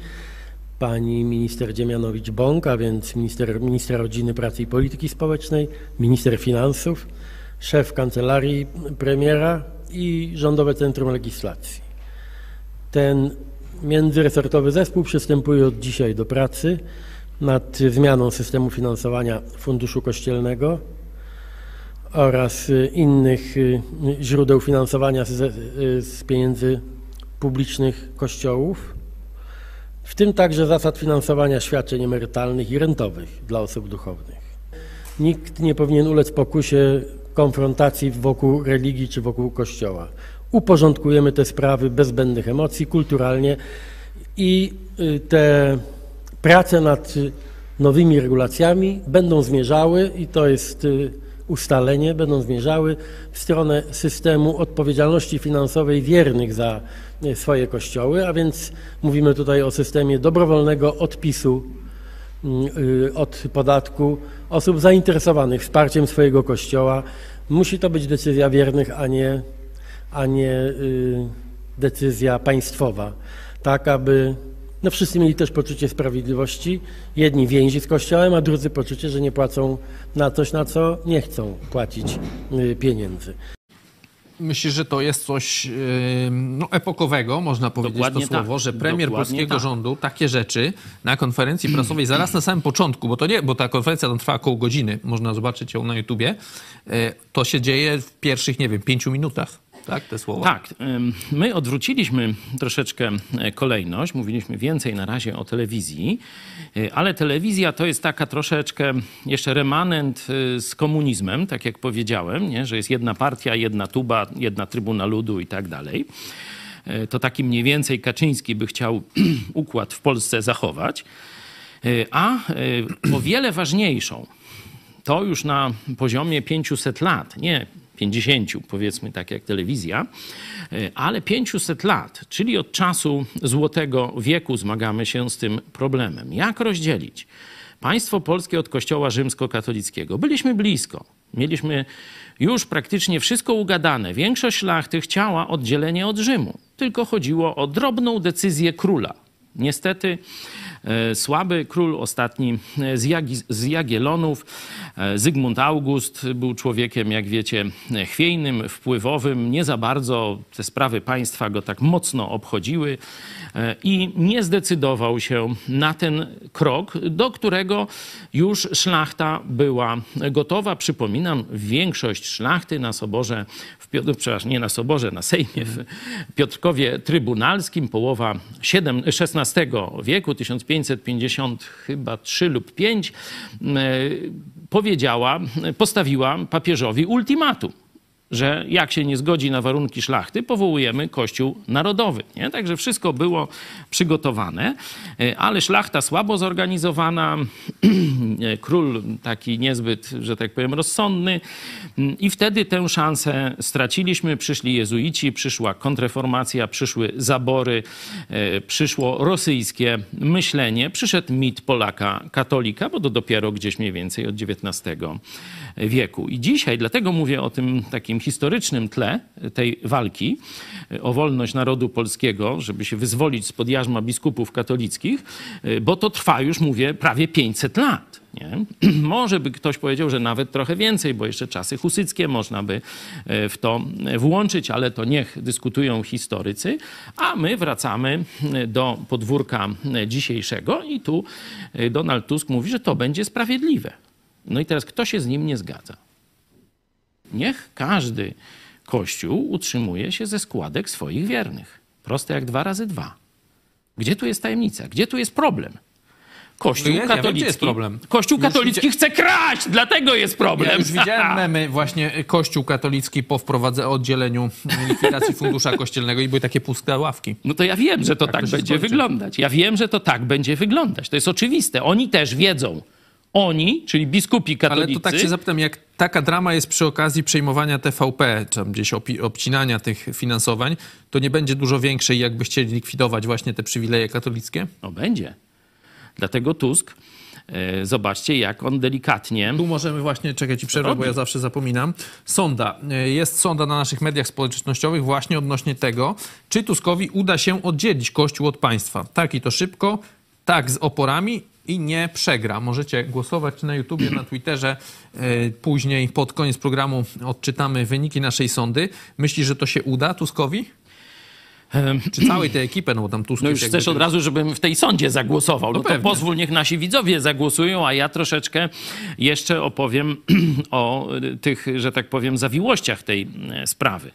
pani minister Dziemianowicz-Bąk, a więc minister, minister rodziny, pracy i polityki społecznej, minister finansów, szef kancelarii premiera i Rządowe Centrum Legislacji. Ten międzyresortowy zespół przystępuje od dzisiaj do pracy nad zmianą systemu finansowania Funduszu Kościelnego oraz y, innych y, źródeł finansowania z, y, z pieniędzy publicznych kościołów, w tym także zasad finansowania świadczeń emerytalnych i rentowych dla osób duchownych. Nikt nie powinien ulec pokusie konfrontacji wokół religii czy wokół kościoła. Uporządkujemy te sprawy bez zbędnych emocji, kulturalnie i te prace nad nowymi regulacjami będą zmierzały, i to jest ustalenie, będą zmierzały w stronę systemu odpowiedzialności finansowej wiernych za y, swoje kościoły, a więc mówimy tutaj o systemie dobrowolnego odpisu y, od podatku osób zainteresowanych wsparciem swojego kościoła. Musi to być decyzja wiernych, a nie, a nie y, decyzja państwowa, tak aby No wszyscy mieli też poczucie sprawiedliwości. Jedni więzi z Kościołem, a drudzy poczucie, że nie płacą na coś, na co nie chcą płacić y, pieniędzy. Myślisz, że to jest coś no, epokowego, można powiedzieć Dokładnie to słowo, tak. że premier Dokładnie polskiego tak. rządu takie rzeczy na konferencji prasowej zaraz na samym początku, bo to nie, bo ta konferencja tam trwa około godziny, można zobaczyć ją na YouTubie, yy, to się dzieje w pierwszych, nie wiem, pięciu minutach, tak, te słowa? Tak, my odwróciliśmy troszeczkę e, kolejność. Mówiliśmy więcej na razie o telewizji, y, ale telewizja to jest taka troszeczkę jeszcze remanent y, z komunizmem, tak jak powiedziałem, nie? że jest jedna partia, jedna tuba, jedna trybuna ludu i tak dalej. To taki mniej więcej Kaczyński by chciał układ w Polsce zachować. A o wiele ważniejszą, to już na poziomie 500 lat, nie 50, powiedzmy tak jak telewizja, y, ale 500 lat, czyli od czasu Złotego Wieku zmagamy się z tym problemem. Jak rozdzielić państwo polskie od Kościoła rzymskokatolickiego? Byliśmy blisko. Mieliśmy już praktycznie wszystko ugadane. Większość szlachty chciała oddzielenie od Rzymu. Tylko chodziło o drobną decyzję króla. Niestety e, słaby król ostatni e, z, Jagi, z Jagiellonów, e, Zygmunt August, był człowiekiem, jak wiecie, e, chwiejnym, wpływowym. Nie za bardzo te sprawy państwa go tak mocno obchodziły e, i nie zdecydował się na ten krok, do którego już szlachta była gotowa. Przypominam, większość szlachty na soborze, w, Piotr- przepraszam, nie na soborze, na Sejmie w Piotrkowie Trybunalskim, połowa siedem- XVI wieku, 1550 chyba 3 lub 5, powiedziała, postawiła papieżowi ultimatum że jak się nie zgodzi na warunki szlachty, powołujemy Kościół Narodowy. Nie? Także wszystko było przygotowane, e, ale szlachta słabo zorganizowana, król taki niezbyt, że tak powiem, rozsądny i wtedy tę szansę straciliśmy. Przyszli jezuici, przyszła kontreformacja, przyszły zabory, e, przyszło rosyjskie myślenie, przyszedł mit Polaka katolika, bo to dopiero gdzieś mniej więcej od XIX wieku. I dzisiaj, dlatego mówię o tym takim historycznym tle tej walki e, o wolność narodu polskiego, żeby się wyzwolić spod jarzma biskupów katolickich, e, bo to trwa już, mówię, prawie 500 lat. Nie? Może by ktoś powiedział, że nawet trochę więcej, bo jeszcze czasy husyckie można by e, w to włączyć, ale to niech dyskutują historycy. A my wracamy do podwórka dzisiejszego i tu Donald Tusk mówi, że to będzie sprawiedliwe. No i teraz kto się z nim nie zgadza? Niech każdy kościół utrzymuje się ze składek swoich wiernych. Proste jak dwa razy dwa. Gdzie tu jest tajemnica? Gdzie tu jest problem? Kościół No ja- ja wiem, katolicki. jest problem. Kościół katolicki chce kraść, dlatego jest problem. Ja już widziałem memy właśnie Kościół katolicki po wprowadzeniu oddzieleniu likwidacji fundusza kościelnego i były takie puste ławki. No to ja wiem, że to tak, to się będzie skończy. wyglądać. Ja wiem, że to tak będzie wyglądać. To jest oczywiste. Oni też wiedzą. Oni, czyli biskupi Ale katolicy... to tak się zapytam, jak taka drama jest przy okazji przejmowania TVP, czy tam gdzieś obcinania tych finansowań, to nie będzie dużo większej, jakby chcieli likwidować właśnie te przywileje katolickie? No będzie. Dlatego Tusk, e, zobaczcie, jak on delikatnie... Tu możemy właśnie, czekać ci przerwę, bo ja zawsze zapominam. Sonda. E, Jest sonda na naszych mediach społecznościowych właśnie odnośnie tego, czy Tuskowi uda się oddzielić Kościół od państwa. Tak i to szybko, tak z oporami i nie przegra. Możecie głosować czy na YouTubie, na Twitterze. E, Później pod koniec programu odczytamy wyniki naszej sondy. Myślisz, że to się uda Tuskowi? Czy całej tej ekipy, no bo tam Tusk No już chcesz od razu, żebym w tej sądzie zagłosował. No, No to pewnie. pozwól, niech nasi widzowie zagłosują, a ja troszeczkę jeszcze opowiem o y, tych, że tak powiem, zawiłościach tej e, sprawy.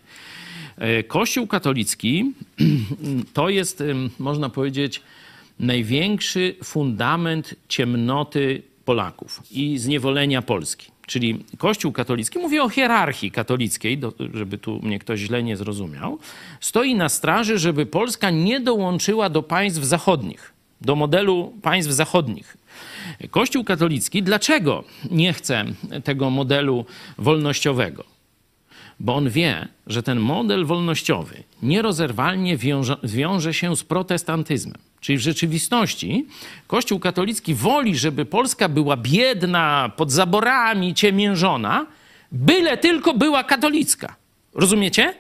E, Kościół katolicki to jest, można powiedzieć, największy fundament ciemnoty Polaków i zniewolenia Polski. Czyli Kościół katolicki, mówię o hierarchii katolickiej, żeby tu mnie ktoś źle nie zrozumiał, stoi na straży, żeby Polska nie dołączyła do państw zachodnich, do modelu państw zachodnich. Kościół katolicki dlaczego nie chce tego modelu wolnościowego? bo on wie, że ten model wolnościowy nierozerwalnie wiąże, wiąże się z protestantyzmem. Czyli w rzeczywistości Kościół katolicki woli, żeby Polska była biedna, pod zaborami, ciemiężona, byle tylko była katolicka. Rozumiecie?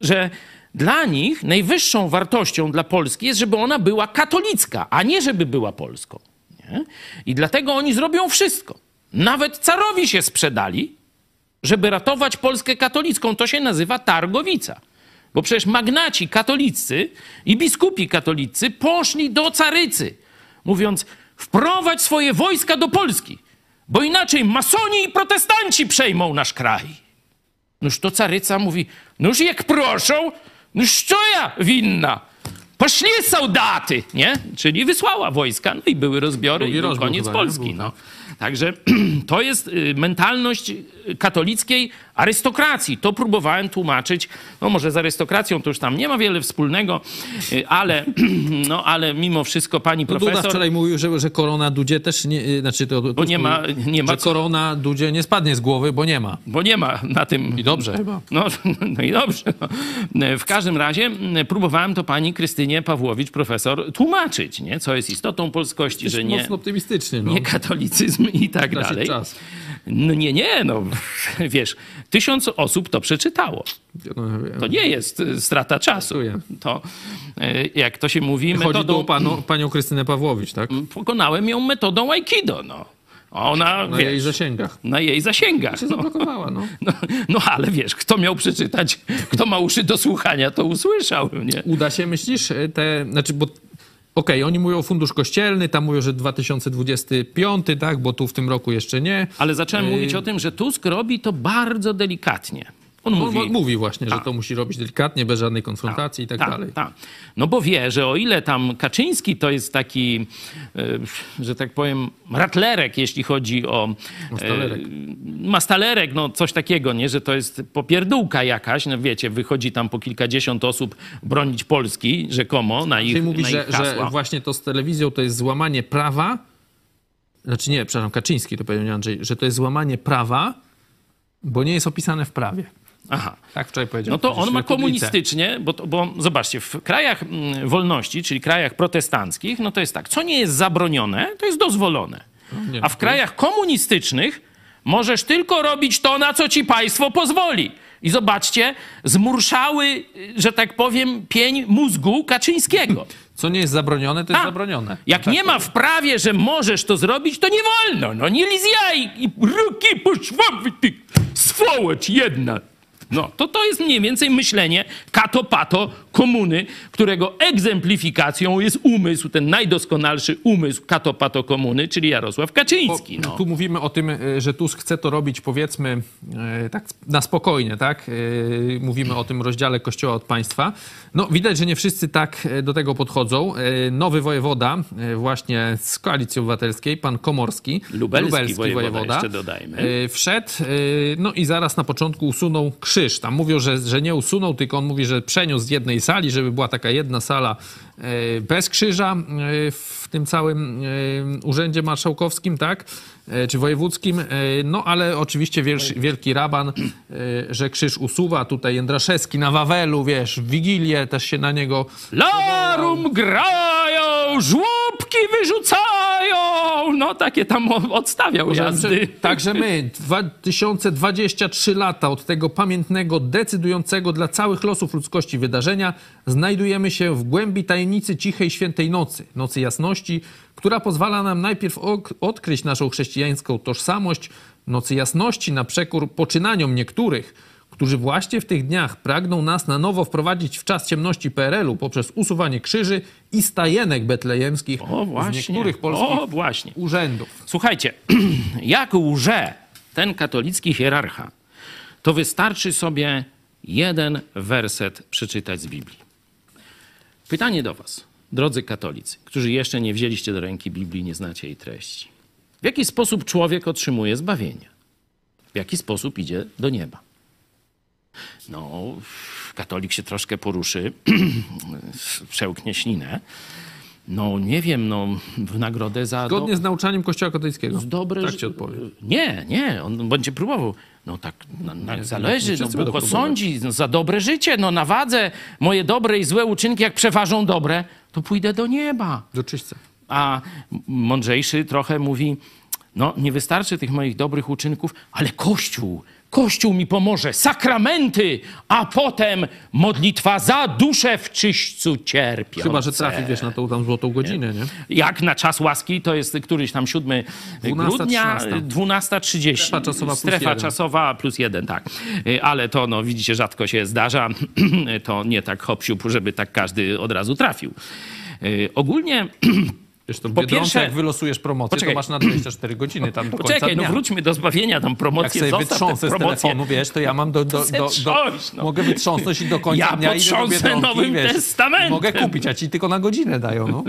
Że dla nich najwyższą wartością dla Polski jest, żeby ona była katolicka, a nie żeby była polską. Nie? I dlatego oni zrobią wszystko. Nawet carowi się sprzedali, żeby ratować Polskę katolicką. To się nazywa targowica. Bo przecież magnaci katolicy i biskupi katolicy poszli do carycy, mówiąc: wprowadź swoje wojska do Polski, bo inaczej masoni i protestanci przejmą nasz kraj. Noż to caryca mówi: Noż jak proszą, noż co ja winna? Poszli soldaty, nie? Czyli wysłała wojska, no i były rozbiory Drugi i był koniec? Polski. No. Także to jest y, mentalność katolickiej arystokracji. To próbowałem tłumaczyć. No może z arystokracją to już tam nie ma wiele wspólnego, y, ale, no, ale mimo wszystko pani No Duda profesor... wczoraj mówił, że, że korona Dudzie też nie, y, znaczy to, Bo nie ma- nie ma korona Dudzie nie spadnie z głowy, bo nie ma. Bo nie ma na tym. I dobrze chyba. No, no i dobrze. No. W każdym razie próbowałem to pani Krystynie Pawłowicz, profesor, tłumaczyć, nie? co jest istotą polskości, że nie, mocno optymistycznie. No. nie katolicyzm i tak dalej. czas. No nie, nie, no wiesz, tysiąc osób to przeczytało. No, To nie jest y, strata czasu. To, y, jak to się mówi, Chodzi tu metodą... o panu, panią Krystynę Pawłowicz, tak? Pokonałem ją metodą Aikido, no. Ona, Na wiesz, jej zasięgach. na jej zasięgach. Się No. zablokowała, no. No, no ale wiesz, kto miał przeczytać, kto ma uszy do słuchania, to usłyszał, nie? Uda się, myślisz, te, znaczy, bo okej, oni mówią fundusz kościelny, tam mówią, że 2025, tak, bo tu w tym roku jeszcze nie. Ale zacząłem mówić o tym, że Tusk robi to bardzo delikatnie. On On mówi, mówi, mówi właśnie, że Tak. to musi robić delikatnie, bez żadnej konfrontacji i tak, dalej. Tak. No bo wie, że o ile tam Kaczyński to jest taki, e, że tak powiem, ratlerek, jeśli chodzi o... Mastalerek. E, mastalerek, no coś takiego, nie? Że to jest popierdółka jakaś, no wiecie, wychodzi tam po kilkadziesiąt osób bronić Polski, rzekomo, na ich, Czyli mówi, na że, hasła. że właśnie to z telewizją to jest złamanie prawa, znaczy nie, przepraszam, Kaczyński to powiedział Andrzej, że to jest złamanie prawa, bo nie jest opisane w prawie. Aha. Tak wczoraj powiedział. No to on ma komunistycznie, bo, bo zobaczcie, w krajach mm, wolności, czyli krajach protestanckich, no to jest tak, co nie jest zabronione, to jest dozwolone. No, nie, A w krajach komunistycznych możesz tylko robić to, na co ci państwo pozwoli. I zobaczcie, zmurszały, y, że tak powiem, pień mózgu Kaczyńskiego. Co nie jest zabronione, to jest A, zabronione. Jak Tak nie ma w prawie, że możesz to zrobić, to nie wolno. No nie liz jaj i ruki poszłaby ty swołocz jedna. No, to to jest mniej więcej myślenie kato-pato komuny, którego egzemplifikacją jest umysł, ten najdoskonalszy umysł kato-pato komuny, czyli Jarosław Kaczyński. No. Tu mówimy o tym, e, że Tusk chce to robić powiedzmy e, tak na spokojnie, tak? E, Mówimy o tym rozdziale Kościoła od państwa. No widać, że nie wszyscy tak do tego podchodzą. Nowy wojewoda właśnie z Koalicji Obywatelskiej, pan Komorski, Lubelski wojewoda, jeszcze dodajmy. wszedł, no i zaraz na początku usunął krzyż. Tam mówią, że, że nie usunął, tylko on mówi, że przeniósł z jednej sali, żeby była taka jedna sala e, bez krzyża e, w tym całym e, urzędzie marszałkowskim, tak? Czy wojewódzkim. No ale oczywiście wielki, raban, że krzyż usuwa. Tutaj Jędraszewski na Wawelu, wiesz, w Wigilię też się na niego Larum grają, żłobki wyrzucają. No takie tam odstawiał jazdy. Także my, 2023 lata od tego pamiętnego, decydującego dla całych losów ludzkości wydarzenia, znajdujemy się w głębi tajemnicy cichej świętej nocy, nocy jasności, która pozwala nam najpierw odkryć naszą chrześcijańską tożsamość, nocy jasności na przekór poczynaniom niektórych, którzy właśnie w tych dniach pragną nas na nowo wprowadzić w czas ciemności PRL-u poprzez usuwanie krzyży i stajenek betlejemskich O, z niektórych polskich O, właśnie. urzędów. Słuchajcie, jak łże ten katolicki hierarcha, to wystarczy sobie jeden werset przeczytać z Biblii. Pytanie do Was, drodzy katolicy, którzy jeszcze nie wzięliście do ręki Biblii, nie znacie jej treści. W jaki sposób człowiek otrzymuje zbawienie? W jaki sposób idzie do nieba? No, katolik się troszkę poruszy, przełknie ślinę. No, nie wiem, no, w nagrodę za... do- Zgodnie z nauczaniem Kościoła katolickiego. dobre... Tak ci odpowiem. Nie, nie, on będzie próbował. No tak, na, na, zależy, nie no Bóg osądzi no, za dobre życie, no na wadze moje dobre i złe uczynki, jak przeważą dobre, to pójdę do nieba. Do czyśćca. A mądrzejszy trochę mówi, no nie wystarczy tych moich dobrych uczynków, ale Kościół Kościół mi pomoże, sakramenty, a potem modlitwa za duszę w czyśćcu cierpią. Chyba, że trafi, wiesz, na tą tam złotą godzinę, nie? Jak na czas łaski, to jest któryś tam 7 12, grudnia, 13. 12.30. Strefa czasowa plus Strefa jeden. czasowa plus jeden, tak. Y, Ale to, no widzicie, rzadko się zdarza. to nie tak hop żeby tak każdy od razu trafił. Y, Ogólnie Wiesz, to Po Biedronce, pierwsze- jak wylosujesz promocję, Poczekaj. to masz na 24 godziny tam do końca Poczekaj, no dnia. wróćmy do zbawienia, tam Jak promocję, sobie wytrząsę z telefonu, wiesz, to ja mam do... do, do, do, Trząść, no. Mogę wytrząsnąć i do końca Ja dnia idę do potrząsnę Biedronki, Nowym wiesz, Testamentem. Mogę kupić, a ci tylko na godzinę dają, no.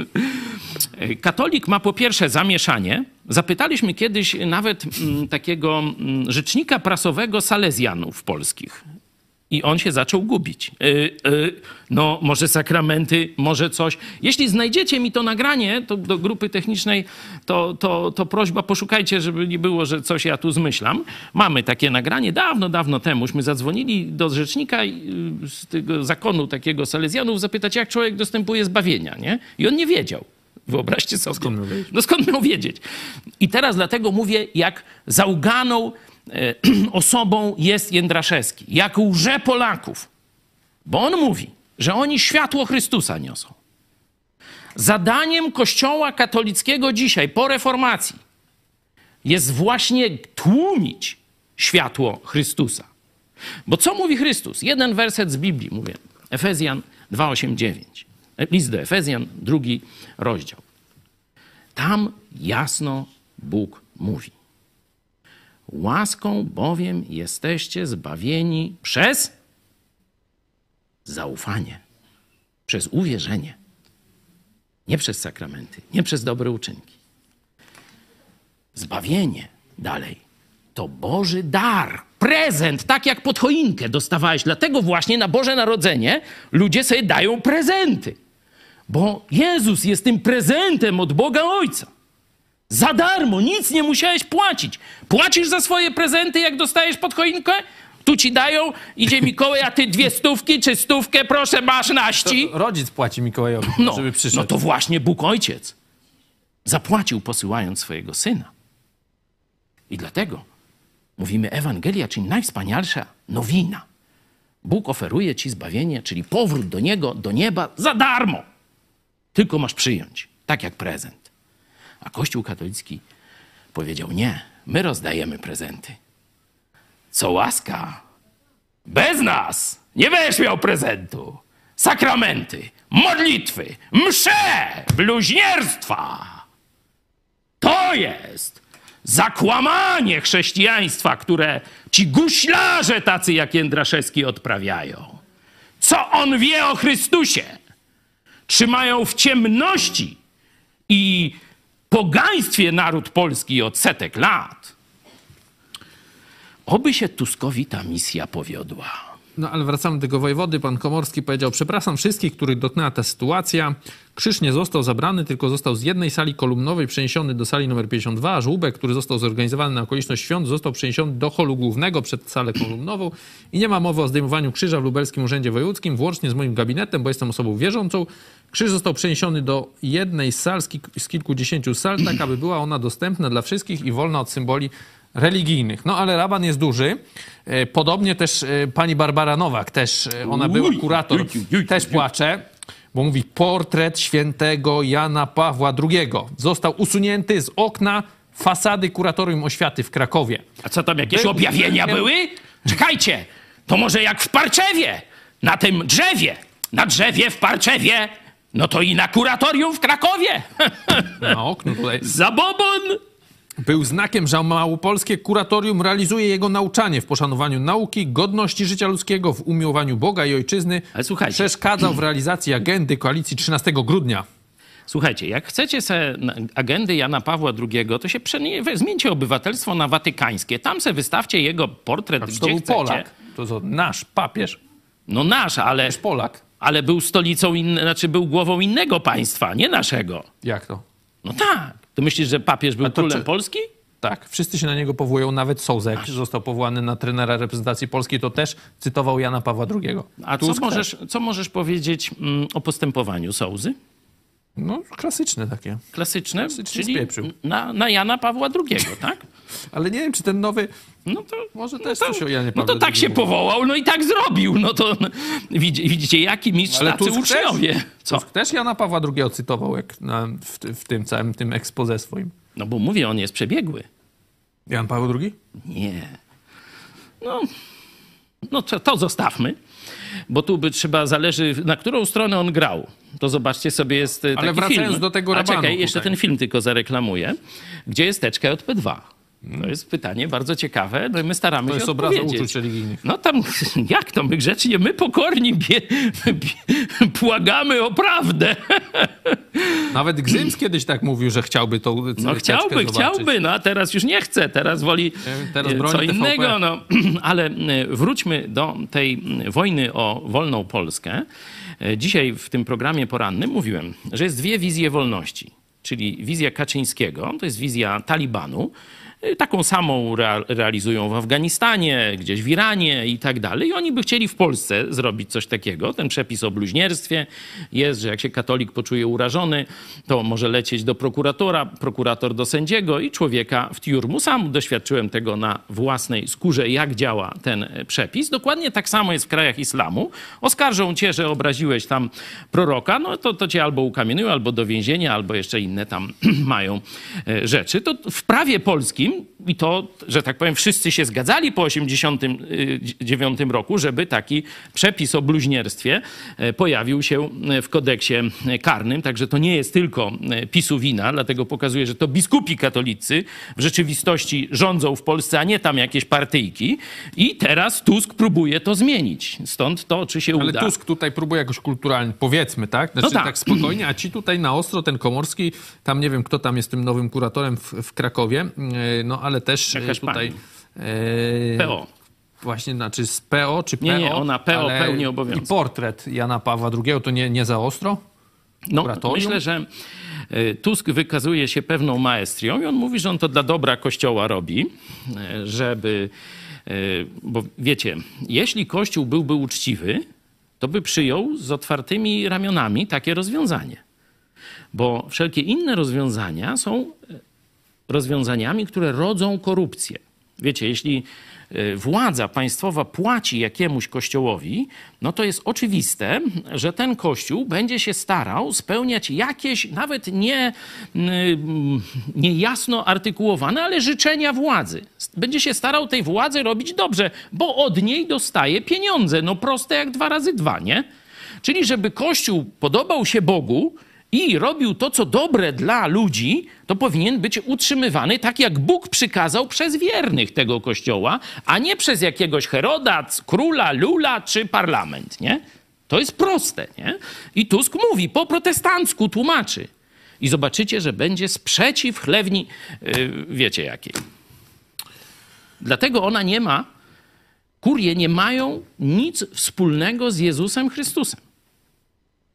Katolik ma po pierwsze zamieszanie. Zapytaliśmy kiedyś nawet mm, takiego mm, rzecznika prasowego Salezjanów polskich. I on się zaczął gubić. Y, y, no, może sakramenty, może coś. Jeśli znajdziecie mi to nagranie to do grupy technicznej, to, to, to prośba, poszukajcie, żeby nie było, że coś ja tu zmyślam. Mamy takie nagranie dawno, dawno temuśmy zadzwonili do rzecznika y, z tego zakonu takiego Salezjanów zapytać, jak człowiek dostępuje zbawienia, nie? I on nie wiedział. Wyobraźcie sobie. skąd miał wiedzieć? No skąd miał wiedzieć? I teraz dlatego mówię, jak zauganą e, osobą jest Jędraszewski, jak łże Polaków. Bo on mówi, że oni światło Chrystusa niosą. Zadaniem Kościoła katolickiego dzisiaj, po reformacji, jest właśnie tłumić światło Chrystusa. Bo co mówi Chrystus? Jeden werset z Biblii, mówię. Efezjan 2,8,9. List do Efezjan, drugi rozdział. Tam jasno Bóg mówi. Łaską bowiem jesteście zbawieni przez zaufanie, przez uwierzenie. Nie przez sakramenty, nie przez dobre uczynki. Zbawienie dalej to Boży dar, prezent, tak jak pod choinkę dostawałeś. Dlatego właśnie na Boże Narodzenie ludzie sobie dają prezenty. Bo Jezus jest tym prezentem od Boga Ojca. Za darmo, nic nie musiałeś płacić. Płacisz za swoje prezenty, jak dostajesz pod choinkę? Tu ci dają, idzie Mikołaj, a ty dwie stówki czy stówkę, proszę, masz naści. Rodzic płaci Mikołajowi, No, żeby przyszedł. no to właśnie Bóg Ojciec zapłacił posyłając swojego Syna. I dlatego mówimy Ewangelia, czyli najwspanialsza nowina. Bóg oferuje ci zbawienie, czyli powrót do Niego, do nieba za darmo. Tylko masz przyjąć, tak jak prezent. A Kościół katolicki powiedział nie, my rozdajemy prezenty. Co łaska, bez nas nie będziesz miał prezentu. Sakramenty, modlitwy, msze, bluźnierstwa. To jest zakłamanie chrześcijaństwa, które ci guślarze tacy jak Jędraszewski odprawiają. Co on wie o Chrystusie? Trzymają w ciemności i pogaństwie naród polski od setek lat. Oby się Tuskowi ta misja powiodła. No ale wracamy do tego wojewody. Pan Komorski powiedział, przepraszam wszystkich, których dotknęła ta sytuacja. Krzyż nie został zabrany, tylko został z jednej sali kolumnowej przeniesiony do sali numer 52, a żłóbek, który został zorganizowany na okoliczność świąt, został przeniesiony do holu głównego przed salę kolumnową i nie ma mowy o zdejmowaniu krzyża w lubelskim urzędzie wojewódzkim, włącznie z moim gabinetem, bo jestem osobą wierzącą. Krzyż został przeniesiony do jednej z sal, z kilkudziesięciu sal, tak aby była ona dostępna dla wszystkich i wolna od symboli religijnych. No ale raban jest duży. E, Podobnie też e, pani Barbara Nowak, też e, ona była kurator, też płacze, bo mówi portret świętego Jana Pawła II został usunięty z okna fasady Kuratorium Oświaty w Krakowie. A co tam, jakieś Był objawienia były? Czekajcie, to może jak w Parczewie, na tym drzewie, na drzewie w Parczewie, no to i na kuratorium w Krakowie. Na oknu tutaj. Zabobon! Był znakiem, że małopolskie kuratorium realizuje jego nauczanie w poszanowaniu nauki, godności życia ludzkiego, w umiłowaniu Boga i ojczyzny. Ale słuchajcie. Przeszkadzał w realizacji agendy koalicji 13 grudnia. Słuchajcie, jak chcecie se agendy Jana Pawła II, to się przenie- zmieńcie obywatelstwo na watykańskie. Tam se wystawcie jego portret, To gdzie był chcecie. Polak. To, to nasz papież, No nasz, ale, Polak. ale był stolicą, inne, znaczy był głową innego państwa, nie naszego. Jak to? No tak. To myślisz, że papież był królem czy- Polski? Tak, wszyscy się na niego powołują, nawet Sołzek został powołany na trenera reprezentacji polskiej, to też cytował Jana Pawła II. A co możesz, też. co możesz powiedzieć mm, o postępowaniu Sołzy? No, klasyczne takie. Klasyczne, czyli na, na Jana Pawła II, tak? Ale nie wiem, czy ten nowy... No to Może też no to, coś o Janie No to tak się powołał, no i tak zrobił. No to no, widzi- widzicie, jaki mistrz Ale tacy uczniowie. Też, Co? Tusk też Jana Pawła II cytował jak na, w, w tym całym tym expose swoim. No bo mówię, on jest przebiegły. Jan Paweł II? Nie. No, no to, to zostawmy. Bo tu by trzeba, zależy na którą stronę on grał. To zobaczcie sobie, jest e, taki Ale wracając film. do tego A czekaj, jeszcze tutaj. ten film tylko zareklamuję. Gdzie jest teczka JP2? To jest pytanie bardzo ciekawe, no i my staramy To się jest obraza uczuć religijnych. No tam, jak to, my grzecznie, my pokorni bie, bie, płagamy o prawdę. Nawet Gzyms kiedyś tak mówił, że chciałby tą No chciałby, zobaczyć. chciałby, no a teraz już nie chce, teraz woli Teraz e, broni co TVP. innego. No. Ale e, wróćmy do tej m, wojny o wolną Polskę. E, Dzisiaj w tym programie porannym mówiłem, że jest dwie wizje wolności. Czyli wizja Kaczyńskiego, to jest wizja Talibanu, E, Taką samą rea- realizują w Afganistanie, gdzieś w Iranie i tak dalej. I oni by chcieli w Polsce zrobić coś takiego. Ten przepis o bluźnierstwie jest, że jak się katolik poczuje urażony, to może lecieć do prokuratora, prokurator do sędziego i człowieka w tiurmu. Sam doświadczyłem tego na własnej skórze, jak działa ten e, przepis. Dokładnie tak samo jest w krajach islamu. Oskarżą cię, że obraziłeś tam proroka, no to, to cię albo ukamieniują, albo do więzienia, albo jeszcze inne tam mają e, rzeczy. To w prawie polskim i to, że tak powiem, wszyscy się zgadzali po 1989 roku, żeby taki przepis o bluźnierstwie e, pojawił się e, w kodeksie karnym. Także to nie jest tylko e, PiSu wina, dlatego pokazuje, że to biskupi katolicy w rzeczywistości rządzą w Polsce, a nie tam jakieś partyjki. I teraz Tusk próbuje to zmienić. Stąd to, czy się Ale uda. Tusk tutaj próbuje jakoś kulturalnie, powiedzmy, tak? Znaczy, No tak. tak. spokojnie, a ci tutaj na ostro, ten Komorski, tam nie wiem, kto tam jest tym nowym kuratorem w, w Krakowie, e, no ale też e, Jakaś tutaj... pani. e, PO. Właśnie, znaczy z PO czy PO? Nie, nie, ona PO pełni obowiązki. I portret Jana Pawła II, to nie, nie za ostro? No, Kuratorium? myślę, że e, Tusk wykazuje się pewną maestrią i on mówi, że on to dla dobra Kościoła robi, żeby... Bo wiecie, jeśli Kościół byłby uczciwy, to by przyjął z otwartymi ramionami takie rozwiązanie. Bo wszelkie inne rozwiązania są rozwiązaniami, które rodzą korupcję. Wiecie, jeśli e, władza państwowa płaci jakiemuś kościołowi, no to jest oczywiste, że ten kościół będzie się starał spełniać jakieś nawet nie mm, niejasno artykułowane, ale życzenia władzy. Będzie się starał tej władzy robić dobrze, bo od niej dostaje pieniądze. No proste jak dwa razy dwa, nie? Czyli żeby kościół podobał się Bogu, i robił to, co dobre dla ludzi, to powinien być utrzymywany tak, jak Bóg przykazał przez wiernych tego kościoła, a nie przez jakiegoś Heroda, króla, lula czy parlament, nie? To jest proste, nie? I Tusk mówi, po protestancku tłumaczy. I zobaczycie, że będzie sprzeciw chlewni, yy, wiecie jakiej. Dlatego ona nie ma, kurie nie mają nic wspólnego z Jezusem Chrystusem.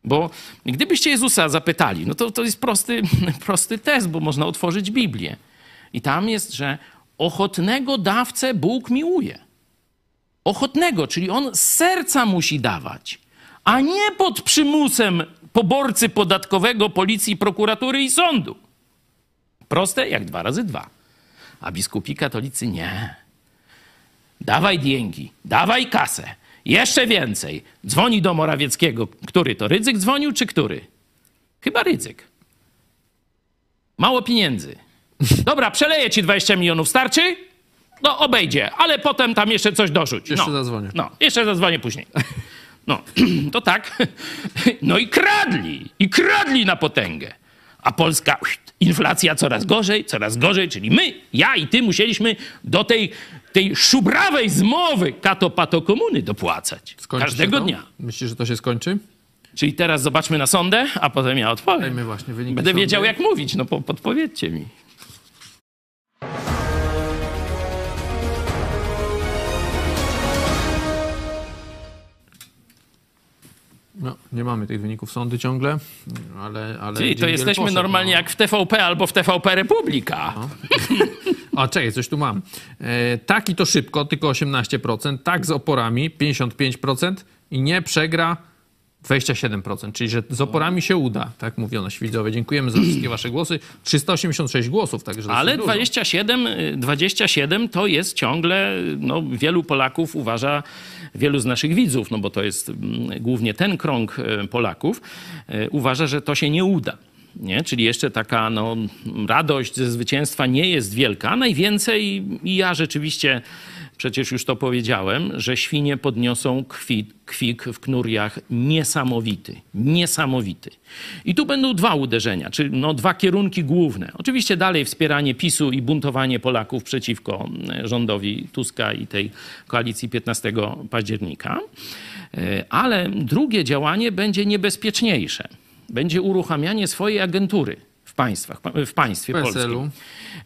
Bo gdybyście Jezusa zapytali, no to to jest prosty, prosty test, bo można otworzyć Biblię. I tam jest, że ochotnego dawcę Bóg miłuje. Ochotnego, czyli on z serca musi dawać, a nie pod przymusem poborcy podatkowego, policji, prokuratury i sądu. Proste jak dwa razy dwa. A biskupi katolicy nie. Dawaj dzięki, dawaj kasę. Jeszcze więcej. Dzwoni do Morawieckiego. Który to? Rydzyk dzwonił, czy który? Chyba Rydzyk. Mało pieniędzy. Dobra, przeleję ci 20 milionów. Starczy? No, obejdzie, ale potem tam jeszcze coś dorzuć. Jeszcze no. zadzwonię. No, jeszcze zadzwonię później. No, to tak. No i kradli. I kradli na potęgę. A Polska, inflacja coraz gorzej, coraz gorzej, czyli my, ja i ty musieliśmy do tej, tej szubrawej zmowy kato-pato komuny dopłacać. Skończy Każdego dnia. Myślisz, że to się skończy? Czyli teraz zobaczmy na sondę, a potem ja odpowiem. Dajmy właśnie wyniki Będę sądu. wiedział, jak mówić, no po, podpowiedzcie mi. Nie mamy tych wyników sądy ciągle, ale... ale Czyli to jesteśmy poszedł, normalnie no. jak w TVP albo w TVP Republika. A czekaj, coś tu mam. E, tak i to szybko, tylko 18%, tak z oporami 55% i nie przegra 27%, czyli że z oporami się uda, tak mówią nasi widzowie. Dziękujemy za wszystkie wasze głosy. 386 głosów, także Ale dosyć 27, 27 to jest ciągle, no, wielu Polaków uważa, wielu z naszych widzów, no bo to jest mm, głównie ten krąg e, Polaków, e, uważa, że to się nie uda. Nie? Czyli jeszcze taka no, radość ze zwycięstwa nie jest wielka. Najwięcej, i ja rzeczywiście przecież już to powiedziałem, że świnie podniosą kwit, kwik w knuriach niesamowity. Niesamowity. I tu będą dwa uderzenia, czy no, dwa kierunki główne. Oczywiście dalej wspieranie PiSu i buntowanie Polaków przeciwko e, rządowi Tuska i tej koalicji 15 października. E, ale drugie działanie będzie niebezpieczniejsze. Będzie uruchamianie swojej agentury w, państwach, w państwie polskim.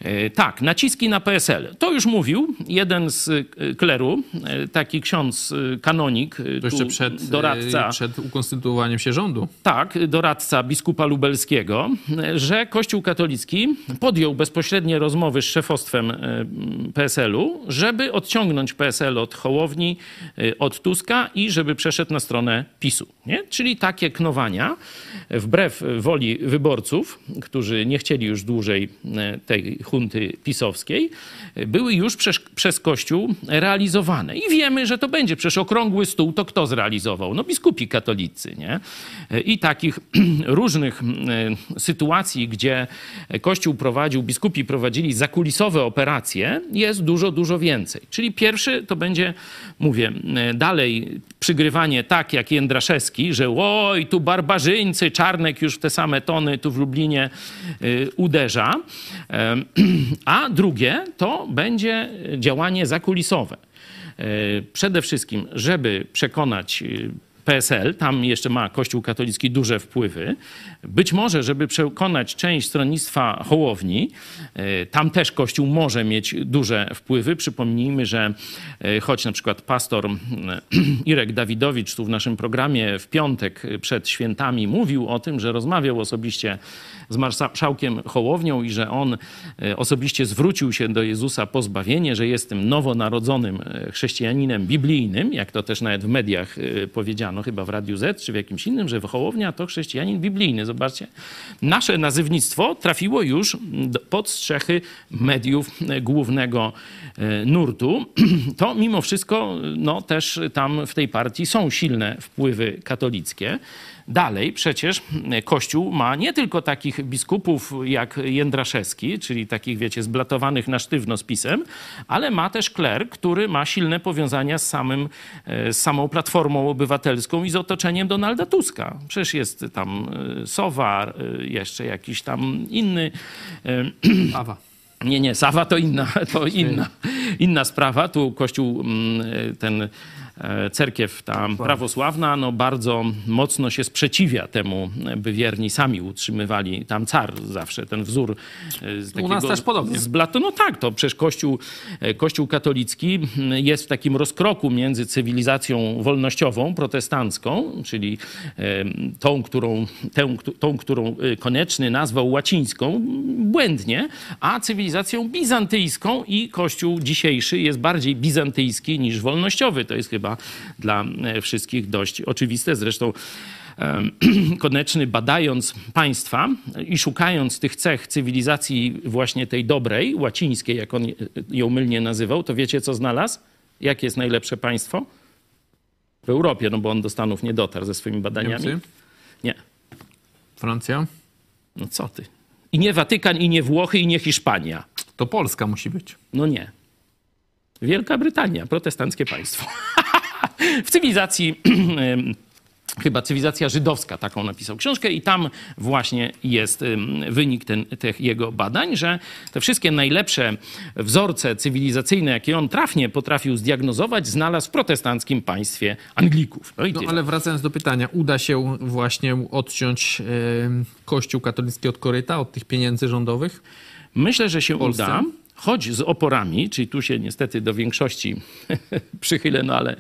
E, Tak, naciski na PSL. To już mówił jeden z e, kleru, e, taki ksiądz kanonik, To jeszcze przed, doradca. przed ukonstytuowaniem się rządu. Tak, doradca biskupa lubelskiego, że Kościół katolicki podjął bezpośrednie rozmowy z szefostwem PSL-u, żeby odciągnąć PSL od Hołowni, od Tuska i żeby przeszedł na stronę PiSu. Nie? Czyli takie knowania, wbrew woli wyborców, którzy nie chcieli już dłużej e, tej hunty pisowskiej, e, były już przez, przez Kościół realizowane. I wiemy, że to będzie. Przecież okrągły stół to kto zrealizował? No biskupi katolicy, nie? I takich różnych e, sytuacji, gdzie Kościół prowadził, biskupi prowadzili zakulisowe operacje, jest dużo, dużo więcej. Czyli pierwszy to będzie, mówię, e, dalej przygrywanie tak jak Jędraszewski, że oj, tu barbarzyńcy, Czarnek już w te same tony tu w Lublinie uderza. Em, A drugie to będzie działanie zakulisowe. E, Przede wszystkim, żeby przekonać y, PSL, tam jeszcze ma Kościół katolicki duże wpływy. Być może, żeby przekonać część stronnictwa Hołowni, tam też Kościół może mieć duże wpływy. Przypomnijmy, że choć na przykład pastor Irek Dawidowicz tu w naszym programie w piątek przed świętami mówił o tym, że rozmawiał osobiście z marszałkiem Hołownią i że on e, osobiście zwrócił się do Jezusa po zbawienie, że jest tym nowonarodzonym e, chrześcijaninem biblijnym, jak to też nawet w mediach e, powiedziano, chyba w Radiu Z czy w jakimś innym, że Hołownia to chrześcijanin biblijny. Zobaczcie, nasze nazywnictwo trafiło już pod strzechy mediów głównego nurtu. To mimo wszystko no, też tam w tej partii są silne wpływy katolickie. Dalej przecież Kościół ma nie tylko takich biskupów jak Jędraszewski, czyli takich, wiecie, zblatowanych na sztywno z pisem, ale ma też kler, który ma silne powiązania z, samym, e, z samą Platformą Obywatelską i z otoczeniem Donalda Tuska. Przecież jest tam e, Sowa, e, jeszcze jakiś tam inny... Awa. nie, nie, Sawa to inna, to inna, inna sprawa. Tu Kościół, mm, ten cerkiew ta prawosławna, no bardzo mocno się sprzeciwia temu, by wierni sami utrzymywali tam car zawsze, ten wzór e, z U nas też podobnie. z blatu. No tak, to przecież Kościół, e, Kościół katolicki mm, jest w takim rozkroku między cywilizacją wolnościową, protestancką, czyli e, tą, którą, tę, tą, którą e, Konieczny nazwał łacińską, błędnie, a cywilizacją bizantyjską i Kościół dzisiejszy jest bardziej bizantyjski niż wolnościowy. To jest chyba dla e, wszystkich dość oczywiste. Zresztą Koneczny badając państwa i szukając tych cech cywilizacji właśnie tej dobrej, łacińskiej, jak on ją mylnie nazywał, to wiecie co znalazł? Jakie jest najlepsze państwo? W Europie, no bo on do Stanów nie dotarł ze swoimi badaniami. Niemcy? Nie. Francja? No co ty? I nie Watykan, i nie Włochy, i nie Hiszpania. To Polska musi być. No nie. Wielka Brytania, protestanckie państwo. w cywilizacji, chyba cywilizacja żydowska, taką napisał książkę, i tam właśnie jest wynik ten, tych jego badań, że te wszystkie najlepsze wzorce cywilizacyjne, jakie on trafnie potrafił zdiagnozować, znalazł w protestanckim państwie Anglików. No No ale wracając do pytania, uda się właśnie odciąć Kościół katolicki od koryta, od tych pieniędzy rządowych? Myślę, że się uda. Choć z oporami, czyli tu się niestety do większości przychylę, no ale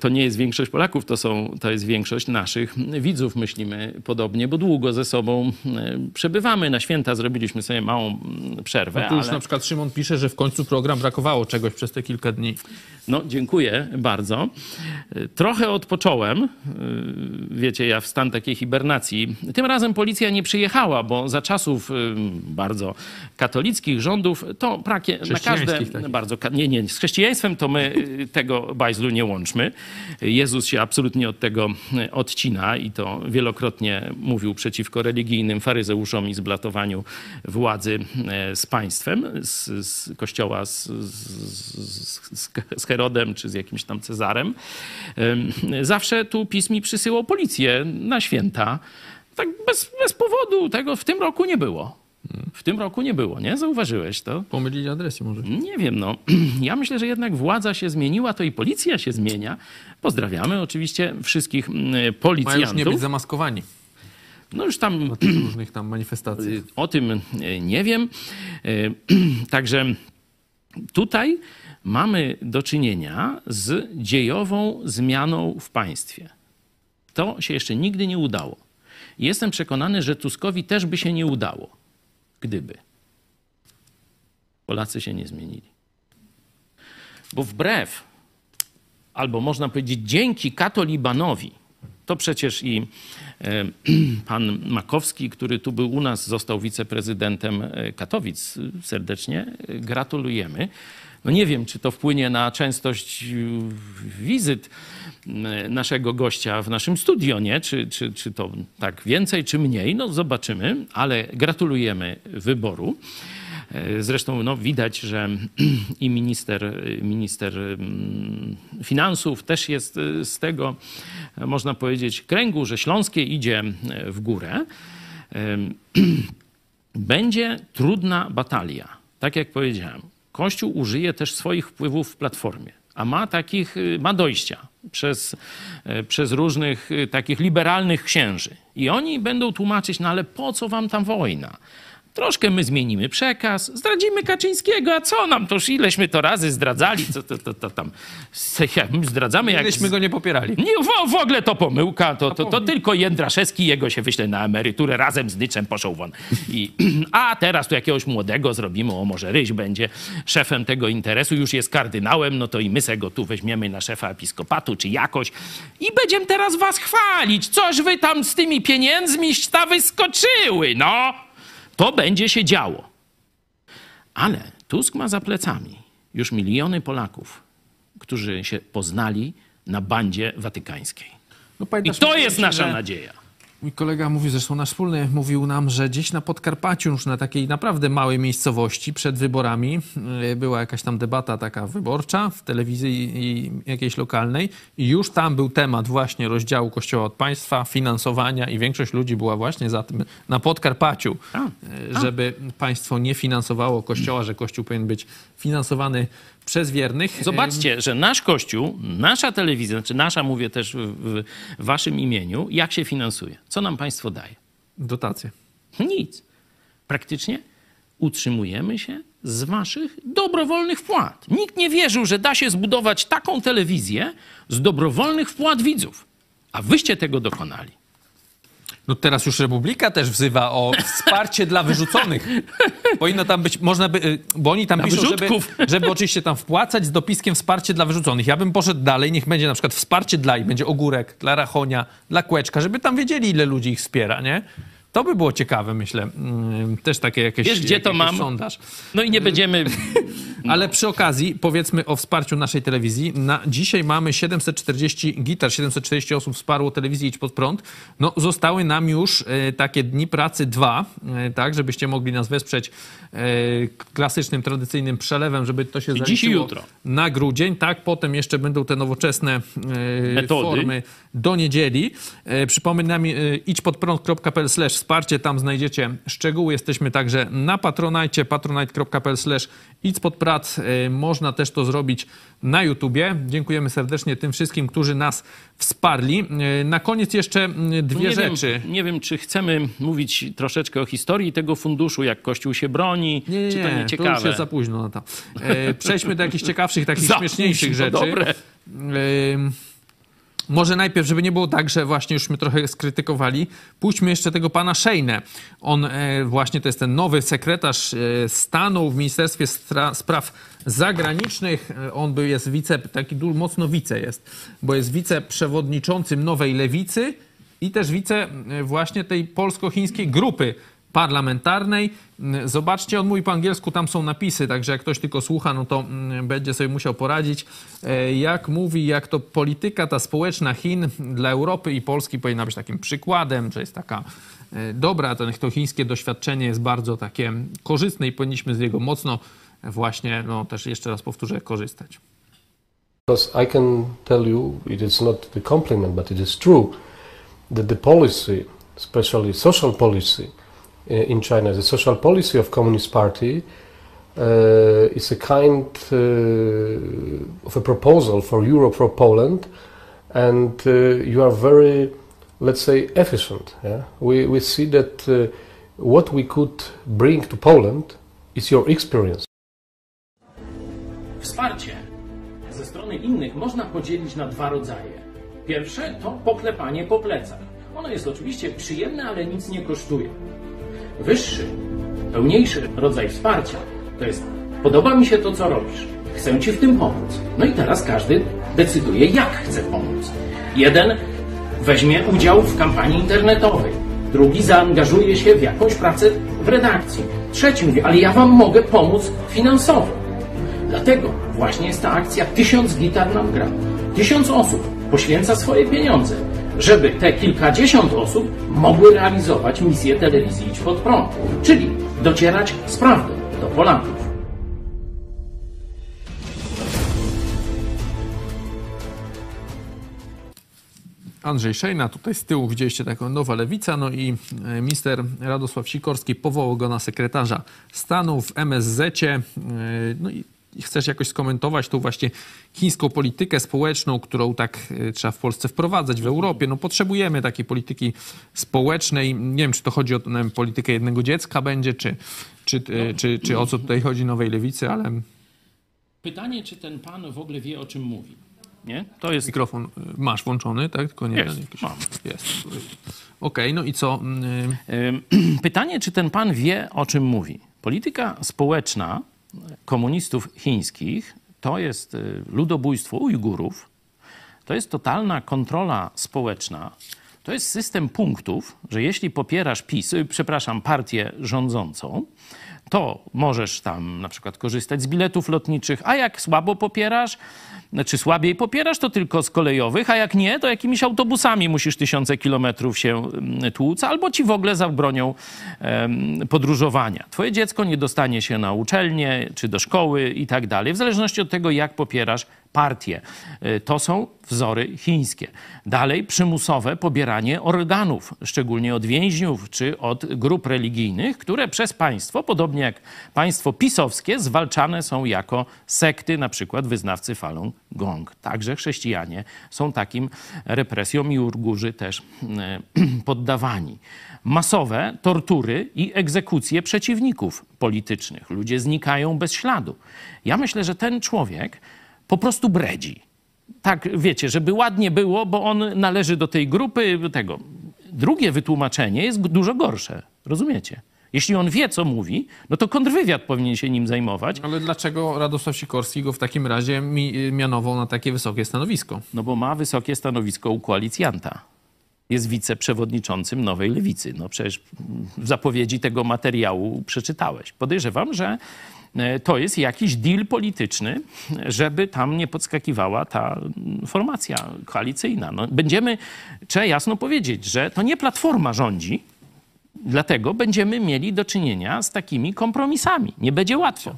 to nie jest większość Polaków, to, są, to jest większość naszych widzów, myślimy podobnie, bo długo ze sobą e, przebywamy. Na święta zrobiliśmy sobie małą mm, przerwę. No tu już ale... na przykład Szymon pisze, że w końcu program brakowało czegoś przez te kilka dni. No, dziękuję bardzo. Trochę odpocząłem. Y, Wiecie, ja w stan takiej hibernacji. Tym razem policja nie przyjechała, bo za czasów bardzo katolickich rządów to prakie na każde takich. bardzo nie nie z chrześcijaństwem to my y, tego bajzlu nie łączmy. Jezus się absolutnie od tego y, odcina i to wielokrotnie mówił przeciwko religijnym faryzeuszom i zblatowaniu władzy e, z państwem, z, z kościoła z, z, z, Herodem czy z jakimś tam Cezarem. Em, Zawsze tu PiS mi przysyłał policję na święta. Tak bez, bez powodu tego w tym roku nie było. W tym roku nie było, nie? Zauważyłeś to? Pomylili adresy może. Nie wiem, no. Ja myślę, że jednak władza się zmieniła, to i policja się zmienia. Pozdrawiamy oczywiście wszystkich mm, Mają już nie być policjantów. zamaskowani No już tam na tych różnych tam manifestacjach. o tym e, nie wiem. E, Także tutaj mamy do czynienia z dziejową zmianą w państwie. To się jeszcze nigdy nie udało. Jestem przekonany, że Tuskowi też by się nie udało, gdyby Polacy się nie zmienili. Bo wbrew, albo można powiedzieć dzięki katolibanowi, to przecież i e, pan Makowski, który tu był u nas, został wiceprezydentem e, Katowic. Serdecznie gratulujemy. No nie wiem, czy to wpłynie na częstość e, wizyt m, naszego gościa w naszym studio, nie? Czy, czy, czy to tak więcej, czy mniej? No zobaczymy, ale gratulujemy wyboru. E, Zresztą no, widać, że i minister, minister finansów też jest z tego, można powiedzieć, kręgu, że Śląskie idzie w górę. Będzie trudna batalia. Tak jak powiedziałem, Kościół użyje też swoich wpływów w platformie, a ma takich, y, ma dojścia przez, e, przez różnych y, takich liberalnych księży. I oni będą tłumaczyć, no ale po co wam tam wojna? Troszkę my zmienimy przekaz, zdradzimy Kaczyńskiego, a co nam toż ileśmy to razy zdradzali, co to, to, to tam zdradzamy jak... Kiedyśmy go nie popierali. Nie, w, w ogóle to pomyłka, to, to, to tylko Jędraszewski, jego się wyśle na emeryturę, razem z Nyczem poszł won. I, a teraz tu jakiegoś młodego zrobimy, o może Ryś będzie szefem tego interesu, już jest kardynałem, no to i my se go tu weźmiemy na szefa episkopatu, czy jakoś i będziemy teraz was chwalić, coś wy tam z tymi pieniędzmi ta wyskoczyły, no. To będzie się działo. Ale Tusk ma za plecami już miliony Polaków, którzy się poznali na bandzie watykańskiej. No, I to jest nasza że- nadzieja. Mój kolega mówił, zresztą nasz wspólny, mówił nam, że gdzieś na Podkarpaciu, już na takiej naprawdę małej miejscowości przed wyborami yy, była jakaś tam debata taka wyborcza w telewizji jakiejś lokalnej i już tam był temat właśnie rozdziału Kościoła od państwa, finansowania i większość ludzi była właśnie za tym na Podkarpaciu, yy, żeby państwo nie finansowało Kościoła, że Kościół powinien być finansowany przez wiernych. Zobaczcie, że nasz kościół, nasza telewizja, znaczy nasza mówię też w, waszym imieniu, jak się finansuje? Co nam państwo daje? Dotacje. Nic. Praktycznie utrzymujemy się z waszych dobrowolnych wpłat. Nikt nie wierzył, że da się zbudować taką telewizję z dobrowolnych wpłat widzów. A wyście tego dokonali. No teraz już Republika też wzywa o wsparcie dla wyrzuconych. Powinno tam być, można by, y, bo oni tam Dla piszą, żeby, żeby oczywiście tam wpłacać z dopiskiem wsparcie dla wyrzuconych. Ja bym poszedł dalej, niech będzie na przykład wsparcie dla i będzie ogórek, dla rachonia, dla kłeczka, żeby tam wiedzieli, ile ludzi ich wspiera, nie? To by było ciekawe, myślę. Mm, Też takie jakieś Wiesz, gdzie to mam? sondaż. No i nie będziemy. Ale przy okazji powiedzmy o wsparciu naszej telewizji. Na, dzisiaj mamy 740 gitar, 740 osób wsparło telewizję Idź Pod Prąd. No, zostały nam już e, takie dni pracy dwa, e, tak, żebyście mogli nas wesprzeć e, klasycznym, tradycyjnym przelewem, żeby to się Dziś i zaliczyło jutro. na grudzień. Tak, potem jeszcze będą te nowoczesne Metody. formy do niedzieli. Przypominam, idźpodprąd.pl slash wsparcie, tam znajdziecie szczegóły. Jesteśmy także na Patronite, patronite.pl pod prac. Y, można też to zrobić na YouTubie. Dziękujemy serdecznie tym wszystkim, którzy nas wsparli. Y, na koniec jeszcze dwie nie rzeczy. Wiem, nie wiem, czy chcemy mówić troszeczkę o historii tego funduszu, jak Kościół się broni, Nie, nie, czy to nie, nie to ciekawe. już jest za późno na to. E, Przejdźmy do jakichś ciekawszych, takich Za śmieszniejszych rzeczy. dobre. Może najpierw, żeby nie było tak, że właśnie już my trochę skrytykowali, puśćmy jeszcze tego pana Szejnę. On e, właśnie to jest ten nowy sekretarz e, stanu w Ministerstwie Spraw Zagranicznych. E, On był, jest wice, taki mocno wice jest, bo jest wiceprzewodniczącym Nowej Lewicy i też wice właśnie tej polsko-chińskiej grupy parlamentarnej. Mm, Zobaczcie, on mówi po angielsku, tam są napisy, także jak ktoś tylko słucha, no to mm, będzie sobie musiał poradzić. E, Jak mówi, jak to polityka ta społeczna Chin dla Europy i Polski powinna być takim przykładem, że jest taka e, dobra, to, to chińskie doświadczenie jest bardzo takie korzystne i powinniśmy z niego mocno właśnie, no też jeszcze raz powtórzę, korzystać. Because I can tell you, it is not the compliment, but it is true, that the policy, especially social policy in China, the social policy of Communist Party uh, is a kind uh, of a proposal for Europe, for Poland, and uh, you are very, let's say, efficient. Yeah? We, we see that uh, what we could bring to Poland is your experience. Wsparcie ze strony innych można podzielić na dwa rodzaje. Pierwsze to poklepanie po plecach. Ono jest oczywiście przyjemne, ale nic nie kosztuje. Wyższy, pełniejszy rodzaj wsparcia to jest podoba mi się to, co robisz. Chcę ci w tym pomóc. No i teraz każdy decyduje, jak chce pomóc. Jeden weźmie udział w kampanii internetowej. Drugi zaangażuje się w jakąś pracę w redakcji. Trzeci mówi, ale ja wam mogę pomóc finansowo. Dlatego właśnie jest ta akcja Tysiąc gitar nam gra. Tysiąc osób poświęca swoje pieniądze, żeby te kilkadziesiąt osób mogły realizować misję telewizji Idź Pod Prąd, czyli docierać z prawdą do Polaków. Andrzej Szejna, tutaj z tyłu widzieliście taką nowa lewica, no i e, minister Radosław Sikorski powołał go na sekretarza stanu w MSZ-cie. E, No i chcesz jakoś skomentować tą właśnie chińską politykę społeczną, którą tak e, trzeba w Polsce wprowadzać, w Europie. No potrzebujemy takiej polityki społecznej. Nie wiem, czy to chodzi o wiem, politykę jednego dziecka będzie, czy, czy, e, czy, czy o co tutaj chodzi Nowej Lewicy, ale Pytanie, czy ten pan w ogóle wie, o czym mówi? Nie? To jest mikrofon e, masz włączony, tak? Tylko nie Jest, jakiś- mam. Jest. Okej, no i co? Mm, Pytanie, czy ten pan wie, o czym mówi? Polityka społeczna komunistów chińskich to jest y, ludobójstwo Ujgurów, to jest totalna kontrola społeczna, to jest system punktów, że jeśli popierasz PiS, y, przepraszam, partię rządzącą, to możesz tam na przykład korzystać z biletów lotniczych, a jak słabo popierasz, czy słabiej popierasz, to tylko z kolejowych, a jak nie, to jakimiś autobusami musisz tysiące kilometrów się mm, tłuc, albo ci w ogóle zabronią podróżowania. Twoje dziecko nie dostanie się na uczelnię, czy do szkoły i tak dalej, w zależności od tego, jak popierasz partię. Y, To są wzory chińskie. Dalej przymusowe pobieranie organów, szczególnie od więźniów czy od grup religijnych, które przez państwo, podobnie jak państwo pisowskie, zwalczane są jako sekty, na przykład wyznawcy Falun Gong. Także chrześcijanie są takim represjom i Urgurzy też y, poddawani. Masowe tortury i egzekucje przeciwników politycznych. Ludzie znikają bez śladu. Ja myślę, że ten człowiek po prostu bredzi. Tak, wiecie, żeby ładnie było, bo on należy do tej grupy tego. Drugie wytłumaczenie jest dużo gorsze. Rozumiecie? Jeśli on wie, co mówi, no to kontrwywiad powinien się nim zajmować, Ale dlaczego Radosław Sikorski go w takim razie mi, mianował na takie wysokie stanowisko? no bo ma wysokie stanowisko u koalicjanta. Jest wiceprzewodniczącym Nowej Lewicy. No przecież w zapowiedzi tego materiału przeczytałeś. Podejrzewam, że to jest jakiś deal polityczny, żeby tam nie podskakiwała ta formacja koalicyjna. No, będziemy, trzeba jasno powiedzieć, że to nie Platforma rządzi, dlatego będziemy mieli do czynienia z takimi kompromisami. Nie będzie łatwo.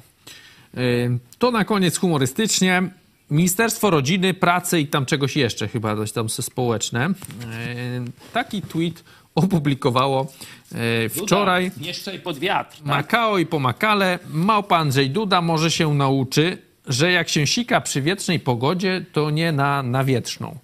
Yy, To na koniec humorystycznie. Ministerstwo Rodziny, Pracy i tam czegoś jeszcze, chyba coś tam społeczne. E, taki tweet opublikowało e, wczoraj. Duda, Nie szczaj pod wiatr. Tak? Makao i pomakale. Małpa Andrzej Duda może się nauczy, że jak się sika przy wietrznej pogodzie, to nie na nawietrzną.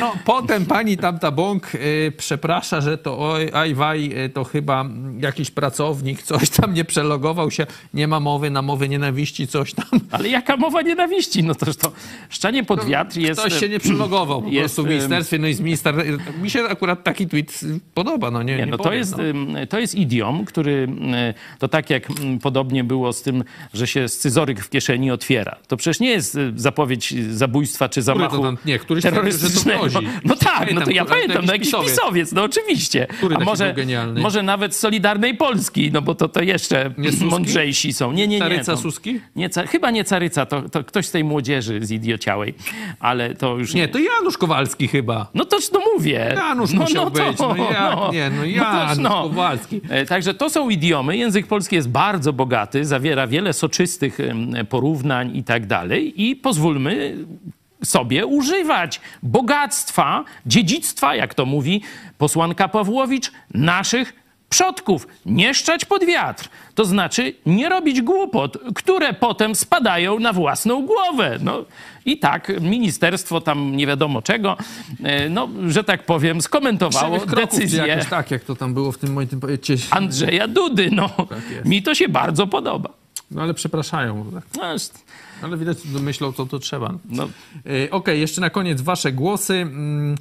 No, potem pani tamta bąk y, przeprasza, że to oj, aj, waj, y, to chyba jakiś pracownik, coś tam nie przelogował się, nie ma mowy na mowy nienawiści, coś tam. Ale jaka mowa nienawiści? No toż to szczanie pod wiatr jest... Ktoś się nie przelogował po jest, prostu w ministerstwie, no i z minister... Mi się akurat taki tweet podoba, no nie, nie, Nie, no to, powiem, jest, no. to jest idiom, który ym, to tak jak podobnie było z tym, że się scyzoryk w kieszeni otwiera. To przecież nie jest y, zapowiedź zabójstwa czy zamachu to tam- nie, któryś twierdził, że to terrorystycznego. grozi. No tak, no to ja Pamiętam, no jakiś pisowiec. pisowiec, no oczywiście. Który A może, może nawet Solidarnej Polski, no bo to, to jeszcze Nie mądrzejsi są. Nie, nie, nie. Caryca to, Suski? Nie, ca- chyba nie Caryca, to, to ktoś z tej młodzieży z idiociałej, ale to już Nie, to Janusz Kowalski chyba. no toż no mówię. Janusz musiał być. No jak nie? No Janusz Kowalski. E, Także to są idiomy. Język polski jest bardzo bogaty, zawiera wiele soczystych porównań i tak dalej. I pozwólmy sobie używać bogactwa, dziedzictwa, jak to mówi posłanka Pawłowicz, naszych przodków. Nie szczać pod wiatr. To znaczy nie robić głupot, które potem spadają na własną głowę. No i tak ministerstwo tam nie wiadomo czego, e, no, że tak powiem, skomentowało kroków, decyzję jakoś tak, jak to tam było w tym moim tym. Andrzeja Dudy. No, jest. mi to się bardzo podoba. No ale przepraszają. Tak. No, Ale widać, myślą, co to trzeba. no, E, Okej, jeszcze na koniec wasze głosy. Mm,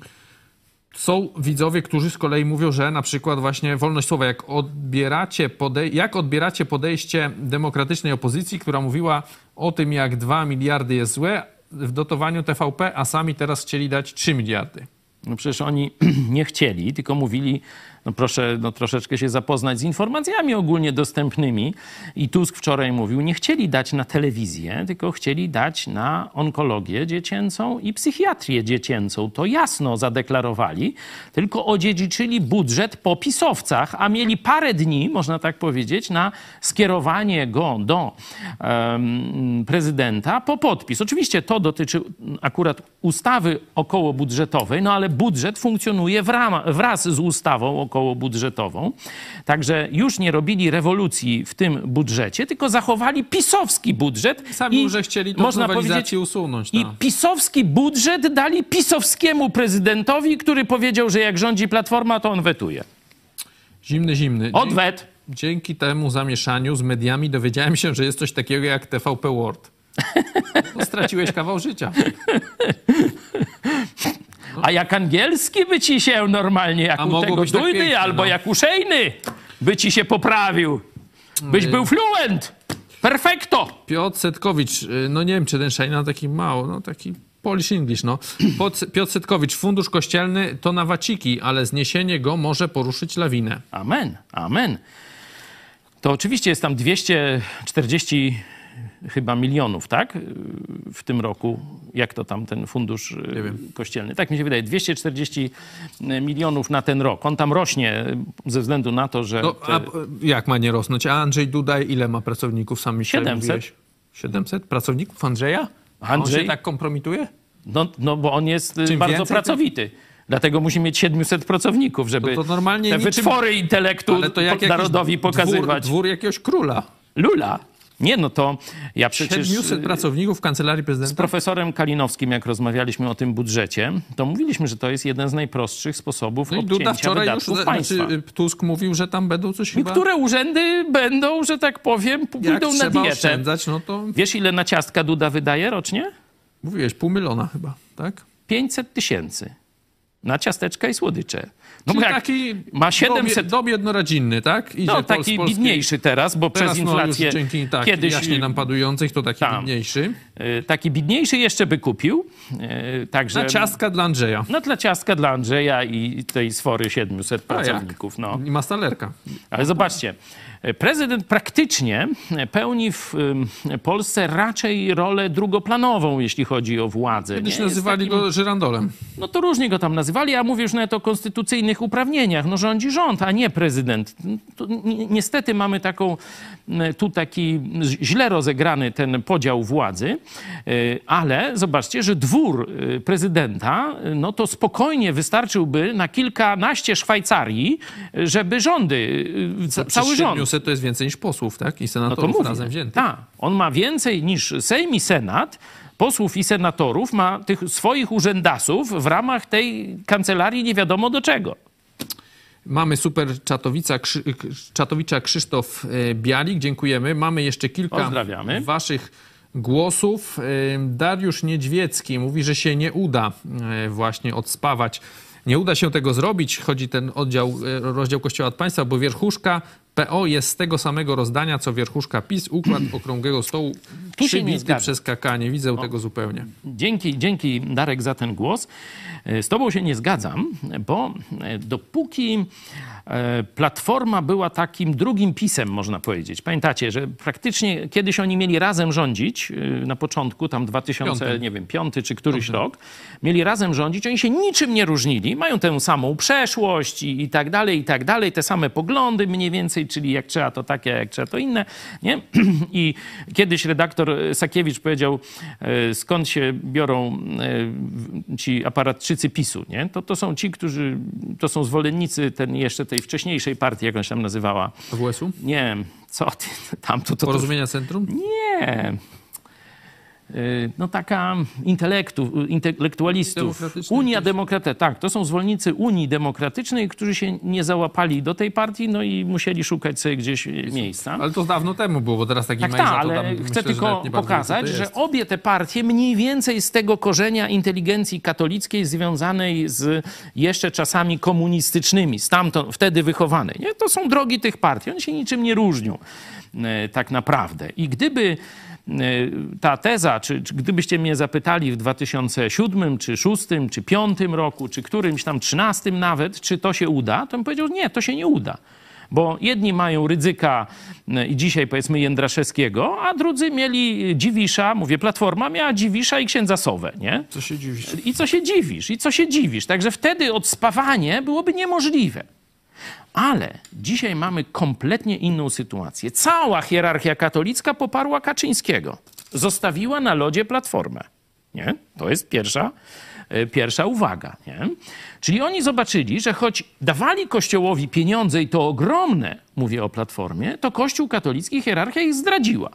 Są widzowie, którzy z kolei mówią, że na przykład właśnie wolność słowa, jak odbieracie, podej- jak odbieracie podejście demokratycznej opozycji, która mówiła o tym, jak 2 miliardy jest złe w dotowaniu TVP, a sami teraz chcieli dać 3 miliardy. no przecież oni nie chcieli, tylko mówili, no proszę no troszeczkę się zapoznać z informacjami ogólnie dostępnymi. I Tusk wczoraj mówił, nie chcieli dać na telewizję, tylko chcieli dać na onkologię dziecięcą i psychiatrię dziecięcą. To jasno zadeklarowali, tylko odziedziczyli budżet po pisowcach, a mieli parę dni, można tak powiedzieć, na skierowanie go do em, prezydenta po podpis. Oczywiście to dotyczy akurat ustawy okołobudżetowej, no ale budżet funkcjonuje w rama, wraz z ustawą okołobudżetową. Także już nie robili rewolucji w tym budżecie, tylko zachowali pisowski budżet. Sami i już chcieli tą nowelizację usunąć, I tak. pisowski budżet dali pisowskiemu prezydentowi, który powiedział, że jak rządzi Platforma, to on wetuje. Zimny, zimny. Odwet. dzięki temu zamieszaniu z mediami dowiedziałem się, że jest coś takiego jak TVP World. No, straciłeś kawał życia. A jak angielski by ci się normalnie, jak A u tego tak Dujdy, pięknie, albo no. jak u Szejny, by ci się poprawił. Byś był fluent. Perfekto. Piotr Setkowicz, y, no nie wiem, czy ten Szajna taki mało, no taki Polish English, no. Piotr Setkowicz, fundusz kościelny to na waciki, ale zniesienie go może poruszyć lawinę. Amen, amen. To oczywiście jest tam 240 chyba milionów, tak? W tym roku. Jak to tam ten fundusz y, kościelny? Tak mi się wydaje. 240 milionów na ten rok. On tam rośnie ze względu na to, że... No, te- a, jak ma nie rosnąć? A Andrzej Duda ile ma pracowników? Sam mi 700. mówiłeś. 700 pracowników Andrzeja? A On Andrzej- się tak kompromituje? No, no bo on jest y, Czym bardzo więcej, pracowity. Dlatego musi mieć 700 pracowników, żeby To- to normalnie te niczym- wytwory intelektu to narodowi jakiś pokazywać. Dwór, dwór jakiegoś króla. Lula. Nie, no to ja przecież... 700 y, pracowników w kancelarii Z prezydenta? profesorem Kalinowskim, jak rozmawialiśmy o tym budżecie, to mówiliśmy, że to jest jeden z najprostszych sposobów No obcięcia Duda wczoraj już, wydatków znaczy, państwa. y, Tusk mówił, że tam będą coś chyba... Które urzędy będą, że tak powiem, jak pójdą na trzeba dietę. oszczędzać, no to Wiesz, ile na ciastka Duda wydaje rocznie? mówiłeś pół miliona chyba, tak? 500 tysięcy. Na ciasteczka i słodycze. No Czyli taki ma 700... dom, jednorodzinny, tak? Idzie No, taki z Polski. biedniejszy teraz, bo Teraz przez no, inflację już dzięki tak, kiedyś jaśnie nam padujących to taki Tam. biedniejszy. Y, taki biedniejszy jeszcze by kupił. y, Także Na ciastka dla Andrzeja. No dla ciastka dla Andrzeja i tej sfory 700 A jak? pracowników. No. I ma stalerka. Ale zobaczcie, Prezydent praktycznie pełni w Polsce raczej rolę drugoplanową, jeśli chodzi o władzę. Kiedyś nie? Nazywali takim- go żyrandolem. no to różnie go tam nazywali, a mówię już nawet o konstytucyjnych uprawnieniach. No rządzi rząd, a nie prezydent. To ni- niestety mamy taką, tu taki źle rozegrany ten podział władzy, ale zobaczcie, że dwór y, prezydenta, y, no to spokojnie wystarczyłby na kilkanaście Szwajcarii, y, żeby rządy, y, ca- cały rząd. 700 to jest więcej niż posłów, tak? I No to senatorów mówię. razem wziętych. Tak, on ma więcej niż Sejm i Senat, posłów i senatorów, ma tych swoich urzędasów w ramach tej kancelarii nie wiadomo do czego. Mamy super czatowica, Krzy, czatowicza Krzysztof e, Bialik, dziękujemy. Mamy jeszcze kilka waszych głosów. Dariusz Niedźwiecki mówi, że się nie uda e, właśnie odspawać. Nie uda się tego zrobić, chodzi ten oddział, e, rozdział Kościoła od Państwa, bo wierchuszka PO jest z tego samego rozdania, co wierchuszka PiS, układ okrągłego stołu Tu się nie przez KK. Nie widzę tego zupełnie. Dzięki, dzięki Darek za ten głos. E, Z tobą się nie zgadzam, bo dopóki Platforma była takim drugim pisem, można powiedzieć. Pamiętacie, że praktycznie kiedyś oni mieli razem rządzić e, na początku, tam 2000, Piąty. nie wiem, piąty czy któryś rok. Mieli razem rządzić, oni się niczym nie różnili. Mają tę samą przeszłość i, i tak dalej, i tak dalej, te same poglądy mniej więcej, czyli jak trzeba to takie, jak trzeba to inne, nie? I kiedyś redaktor Sakiewicz powiedział, e, skąd się biorą e, ci aparatczycy PiSu, nie? To, to są ci, którzy, to są zwolennicy ten jeszcze tej wcześniejszej partii, jak on się tam nazywała. WS-u? Nie, co ty, tam to, to Porozumienia Centrum? nie. Y, No taka intelektu, intelektualistów. Unia. Demokratyczna, tak, to są zwolennicy Unii Demokratycznej, którzy się nie załapali do tej partii, no i musieli szukać sobie gdzieś miejsca. Ale to dawno temu było, bo teraz taki Tak, Mejza to ale tam, chcę myślę, tylko pokazać, że obie te partie mniej więcej z tego korzenia inteligencji katolickiej związanej z jeszcze czasami komunistycznymi, stamtąd, wtedy wychowanej. Nie? To są drogi tych partii, one się niczym nie różnią e, tak naprawdę. I gdyby ta teza, czy, czy gdybyście mnie zapytali w 2007, czy 2006, czy 2005 roku, czy którymś tam 13 nawet, czy to się uda, to bym powiedział, nie, to się nie uda. Bo jedni mają Rydzyka e, i dzisiaj powiedzmy Jędraszewskiego, a drudzy mieli Dziwisza, mówię Platforma, miała Dziwisza i księdza Sowę, nie? Co się dziwisz? I co się dziwisz? I co się dziwisz? Także wtedy odspawanie byłoby niemożliwe. Ale dzisiaj mamy kompletnie inną sytuację. Cała hierarchia katolicka poparła Kaczyńskiego. Zostawiła na lodzie Platformę. Nie? To jest pierwsza, e, pierwsza uwaga. Nie? Czyli oni zobaczyli, że choć dawali Kościołowi pieniądze i to ogromne, mówię o Platformie, to Kościół katolicki hierarchia ich zdradziła.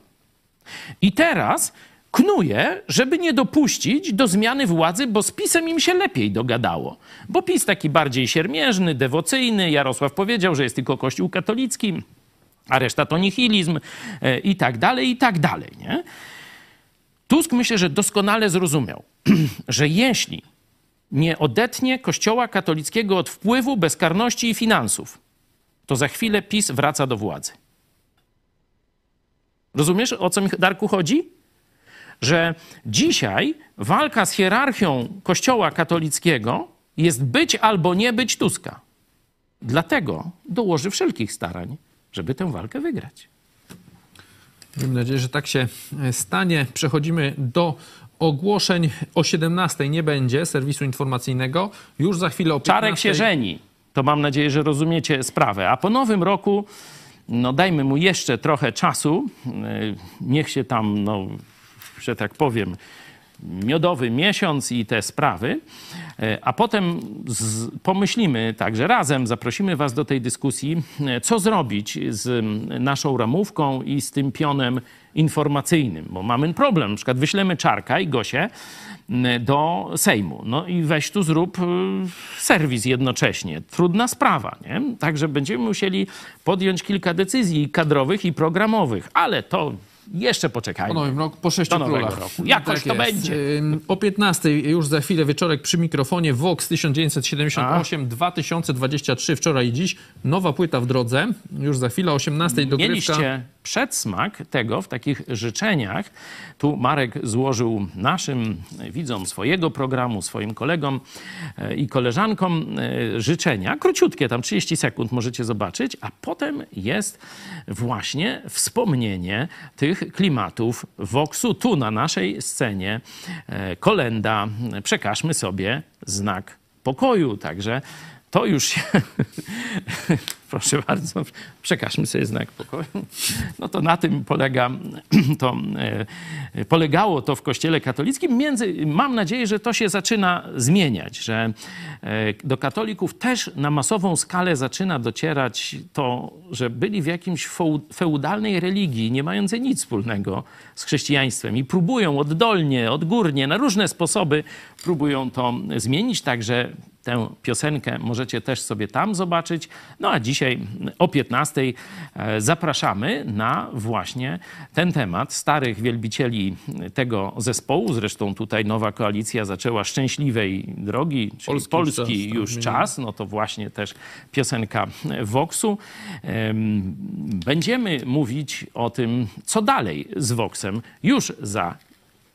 I teraz knuje, żeby nie dopuścić do zmiany władzy, bo z PiSem im się lepiej dogadało. Bo PiS taki bardziej siermierzny, dewocyjny, Jarosław powiedział, że jest tylko Kościół katolicki, a reszta to nihilizm e, i tak dalej, i tak dalej. Nie? Tusk myślę, że doskonale zrozumiał, że jeśli nie odetnie Kościoła katolickiego od wpływu, bezkarności i finansów, to za chwilę PiS wraca do władzy. Rozumiesz, o co mi, Darku, chodzi? Że dzisiaj walka z hierarchią Kościoła katolickiego jest być albo nie być Tuska. Dlatego dołoży wszelkich starań, żeby tę walkę wygrać. Mam nadzieję, że tak się e, stanie. Przechodzimy do ogłoszeń. O 17 nie będzie serwisu informacyjnego. Już za chwilę o 15. Czarek się żeni. To mam nadzieję, że rozumiecie sprawę. A po nowym roku, no dajmy mu jeszcze trochę czasu. Yy, Niech się tam, no, że tak powiem, miodowy miesiąc i te sprawy. Yy, A potem z, pomyślimy także razem, zaprosimy Was do tej dyskusji, yy, co zrobić z naszą ramówką i z tym pionem informacyjnym, bo mamy problem. Na przykład wyślemy Czarka i Gosię do Sejmu. No i weź tu zrób y, serwis jednocześnie. Trudna sprawa, nie? Także będziemy musieli podjąć kilka decyzji kadrowych i programowych, ale to jeszcze Po poczekajmy. nowym roku, po sześciu królach. roku. Jakoś to jest. będzie. O 15 już za chwilę wieczorek przy mikrofonie Vox 1978 2023 wczoraj i dziś. Nowa płyta w drodze. Już za chwilę o 18 dogrywka. Mieliście przedsmak tego w takich życzeniach. Tu Marek złożył naszym widzom swojego programu, swoim kolegom e, i koleżankom e, życzenia. Króciutkie, tam 30 sekund możecie zobaczyć, a potem jest właśnie wspomnienie tych klimatów Voxu. Tu na naszej scenie e, kolenda Przekażmy sobie znak pokoju. Także to już się... Proszę bardzo, przekażmy sobie znak pokoju. No to na tym polega, to, e, polegało to w Kościele katolickim. Między, mam nadzieję, że to się zaczyna zmieniać, że e, do katolików też na masową skalę zaczyna docierać to, że byli w jakimś feu- feudalnej religii, nie mającej nic wspólnego z chrześcijaństwem i próbują oddolnie, odgórnie, na różne sposoby próbują to zmienić, także Tę piosenkę możecie też sobie tam zobaczyć. No a dzisiaj o 15 e, zapraszamy na właśnie ten temat starych wielbicieli tego zespołu. Zresztą tutaj nowa koalicja zaczęła szczęśliwej drogi, czyli Polski Polski, już czas, tak, już czas. No to właśnie też piosenka Voxu. Em, Będziemy mówić o tym, co dalej z Voxem już za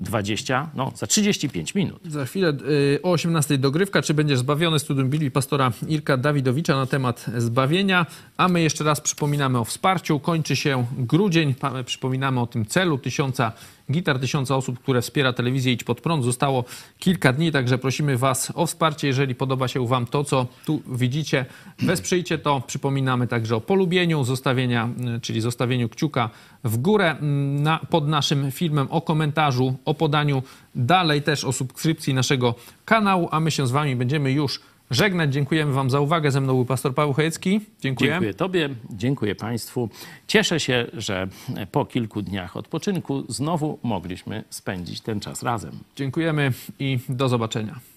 20, no za 35 minut. Za chwilę y, o 18 dogrywka. Czy będziesz zbawiony? Studium Biblii pastora Irka Dawidowicza na temat zbawienia. A my jeszcze raz przypominamy o wsparciu. Kończy się grudzień. Przypominamy o tym celu tysiąca gitar, tysiąca osób, które wspiera telewizję Idź Pod Prąd. Zostało kilka dni, także prosimy Was o wsparcie. Jeżeli podoba się Wam to, co tu widzicie, wesprzyjcie to. Przypominamy także o polubieniu, zostawienia, y, czyli zostawieniu kciuka w górę mm, na, pod naszym filmem, o komentarzu, o podaniu dalej też o subskrypcji naszego kanału, a my się z Wami będziemy już żegnać. Dziękujemy Wam za uwagę. Ze mną był pastor Paweł Chojecki. Dziękuję. Dziękuję Tobie, dziękuję Państwu. Cieszę się, że po kilku dniach odpoczynku znowu mogliśmy spędzić ten czas razem. Dziękujemy i do zobaczenia.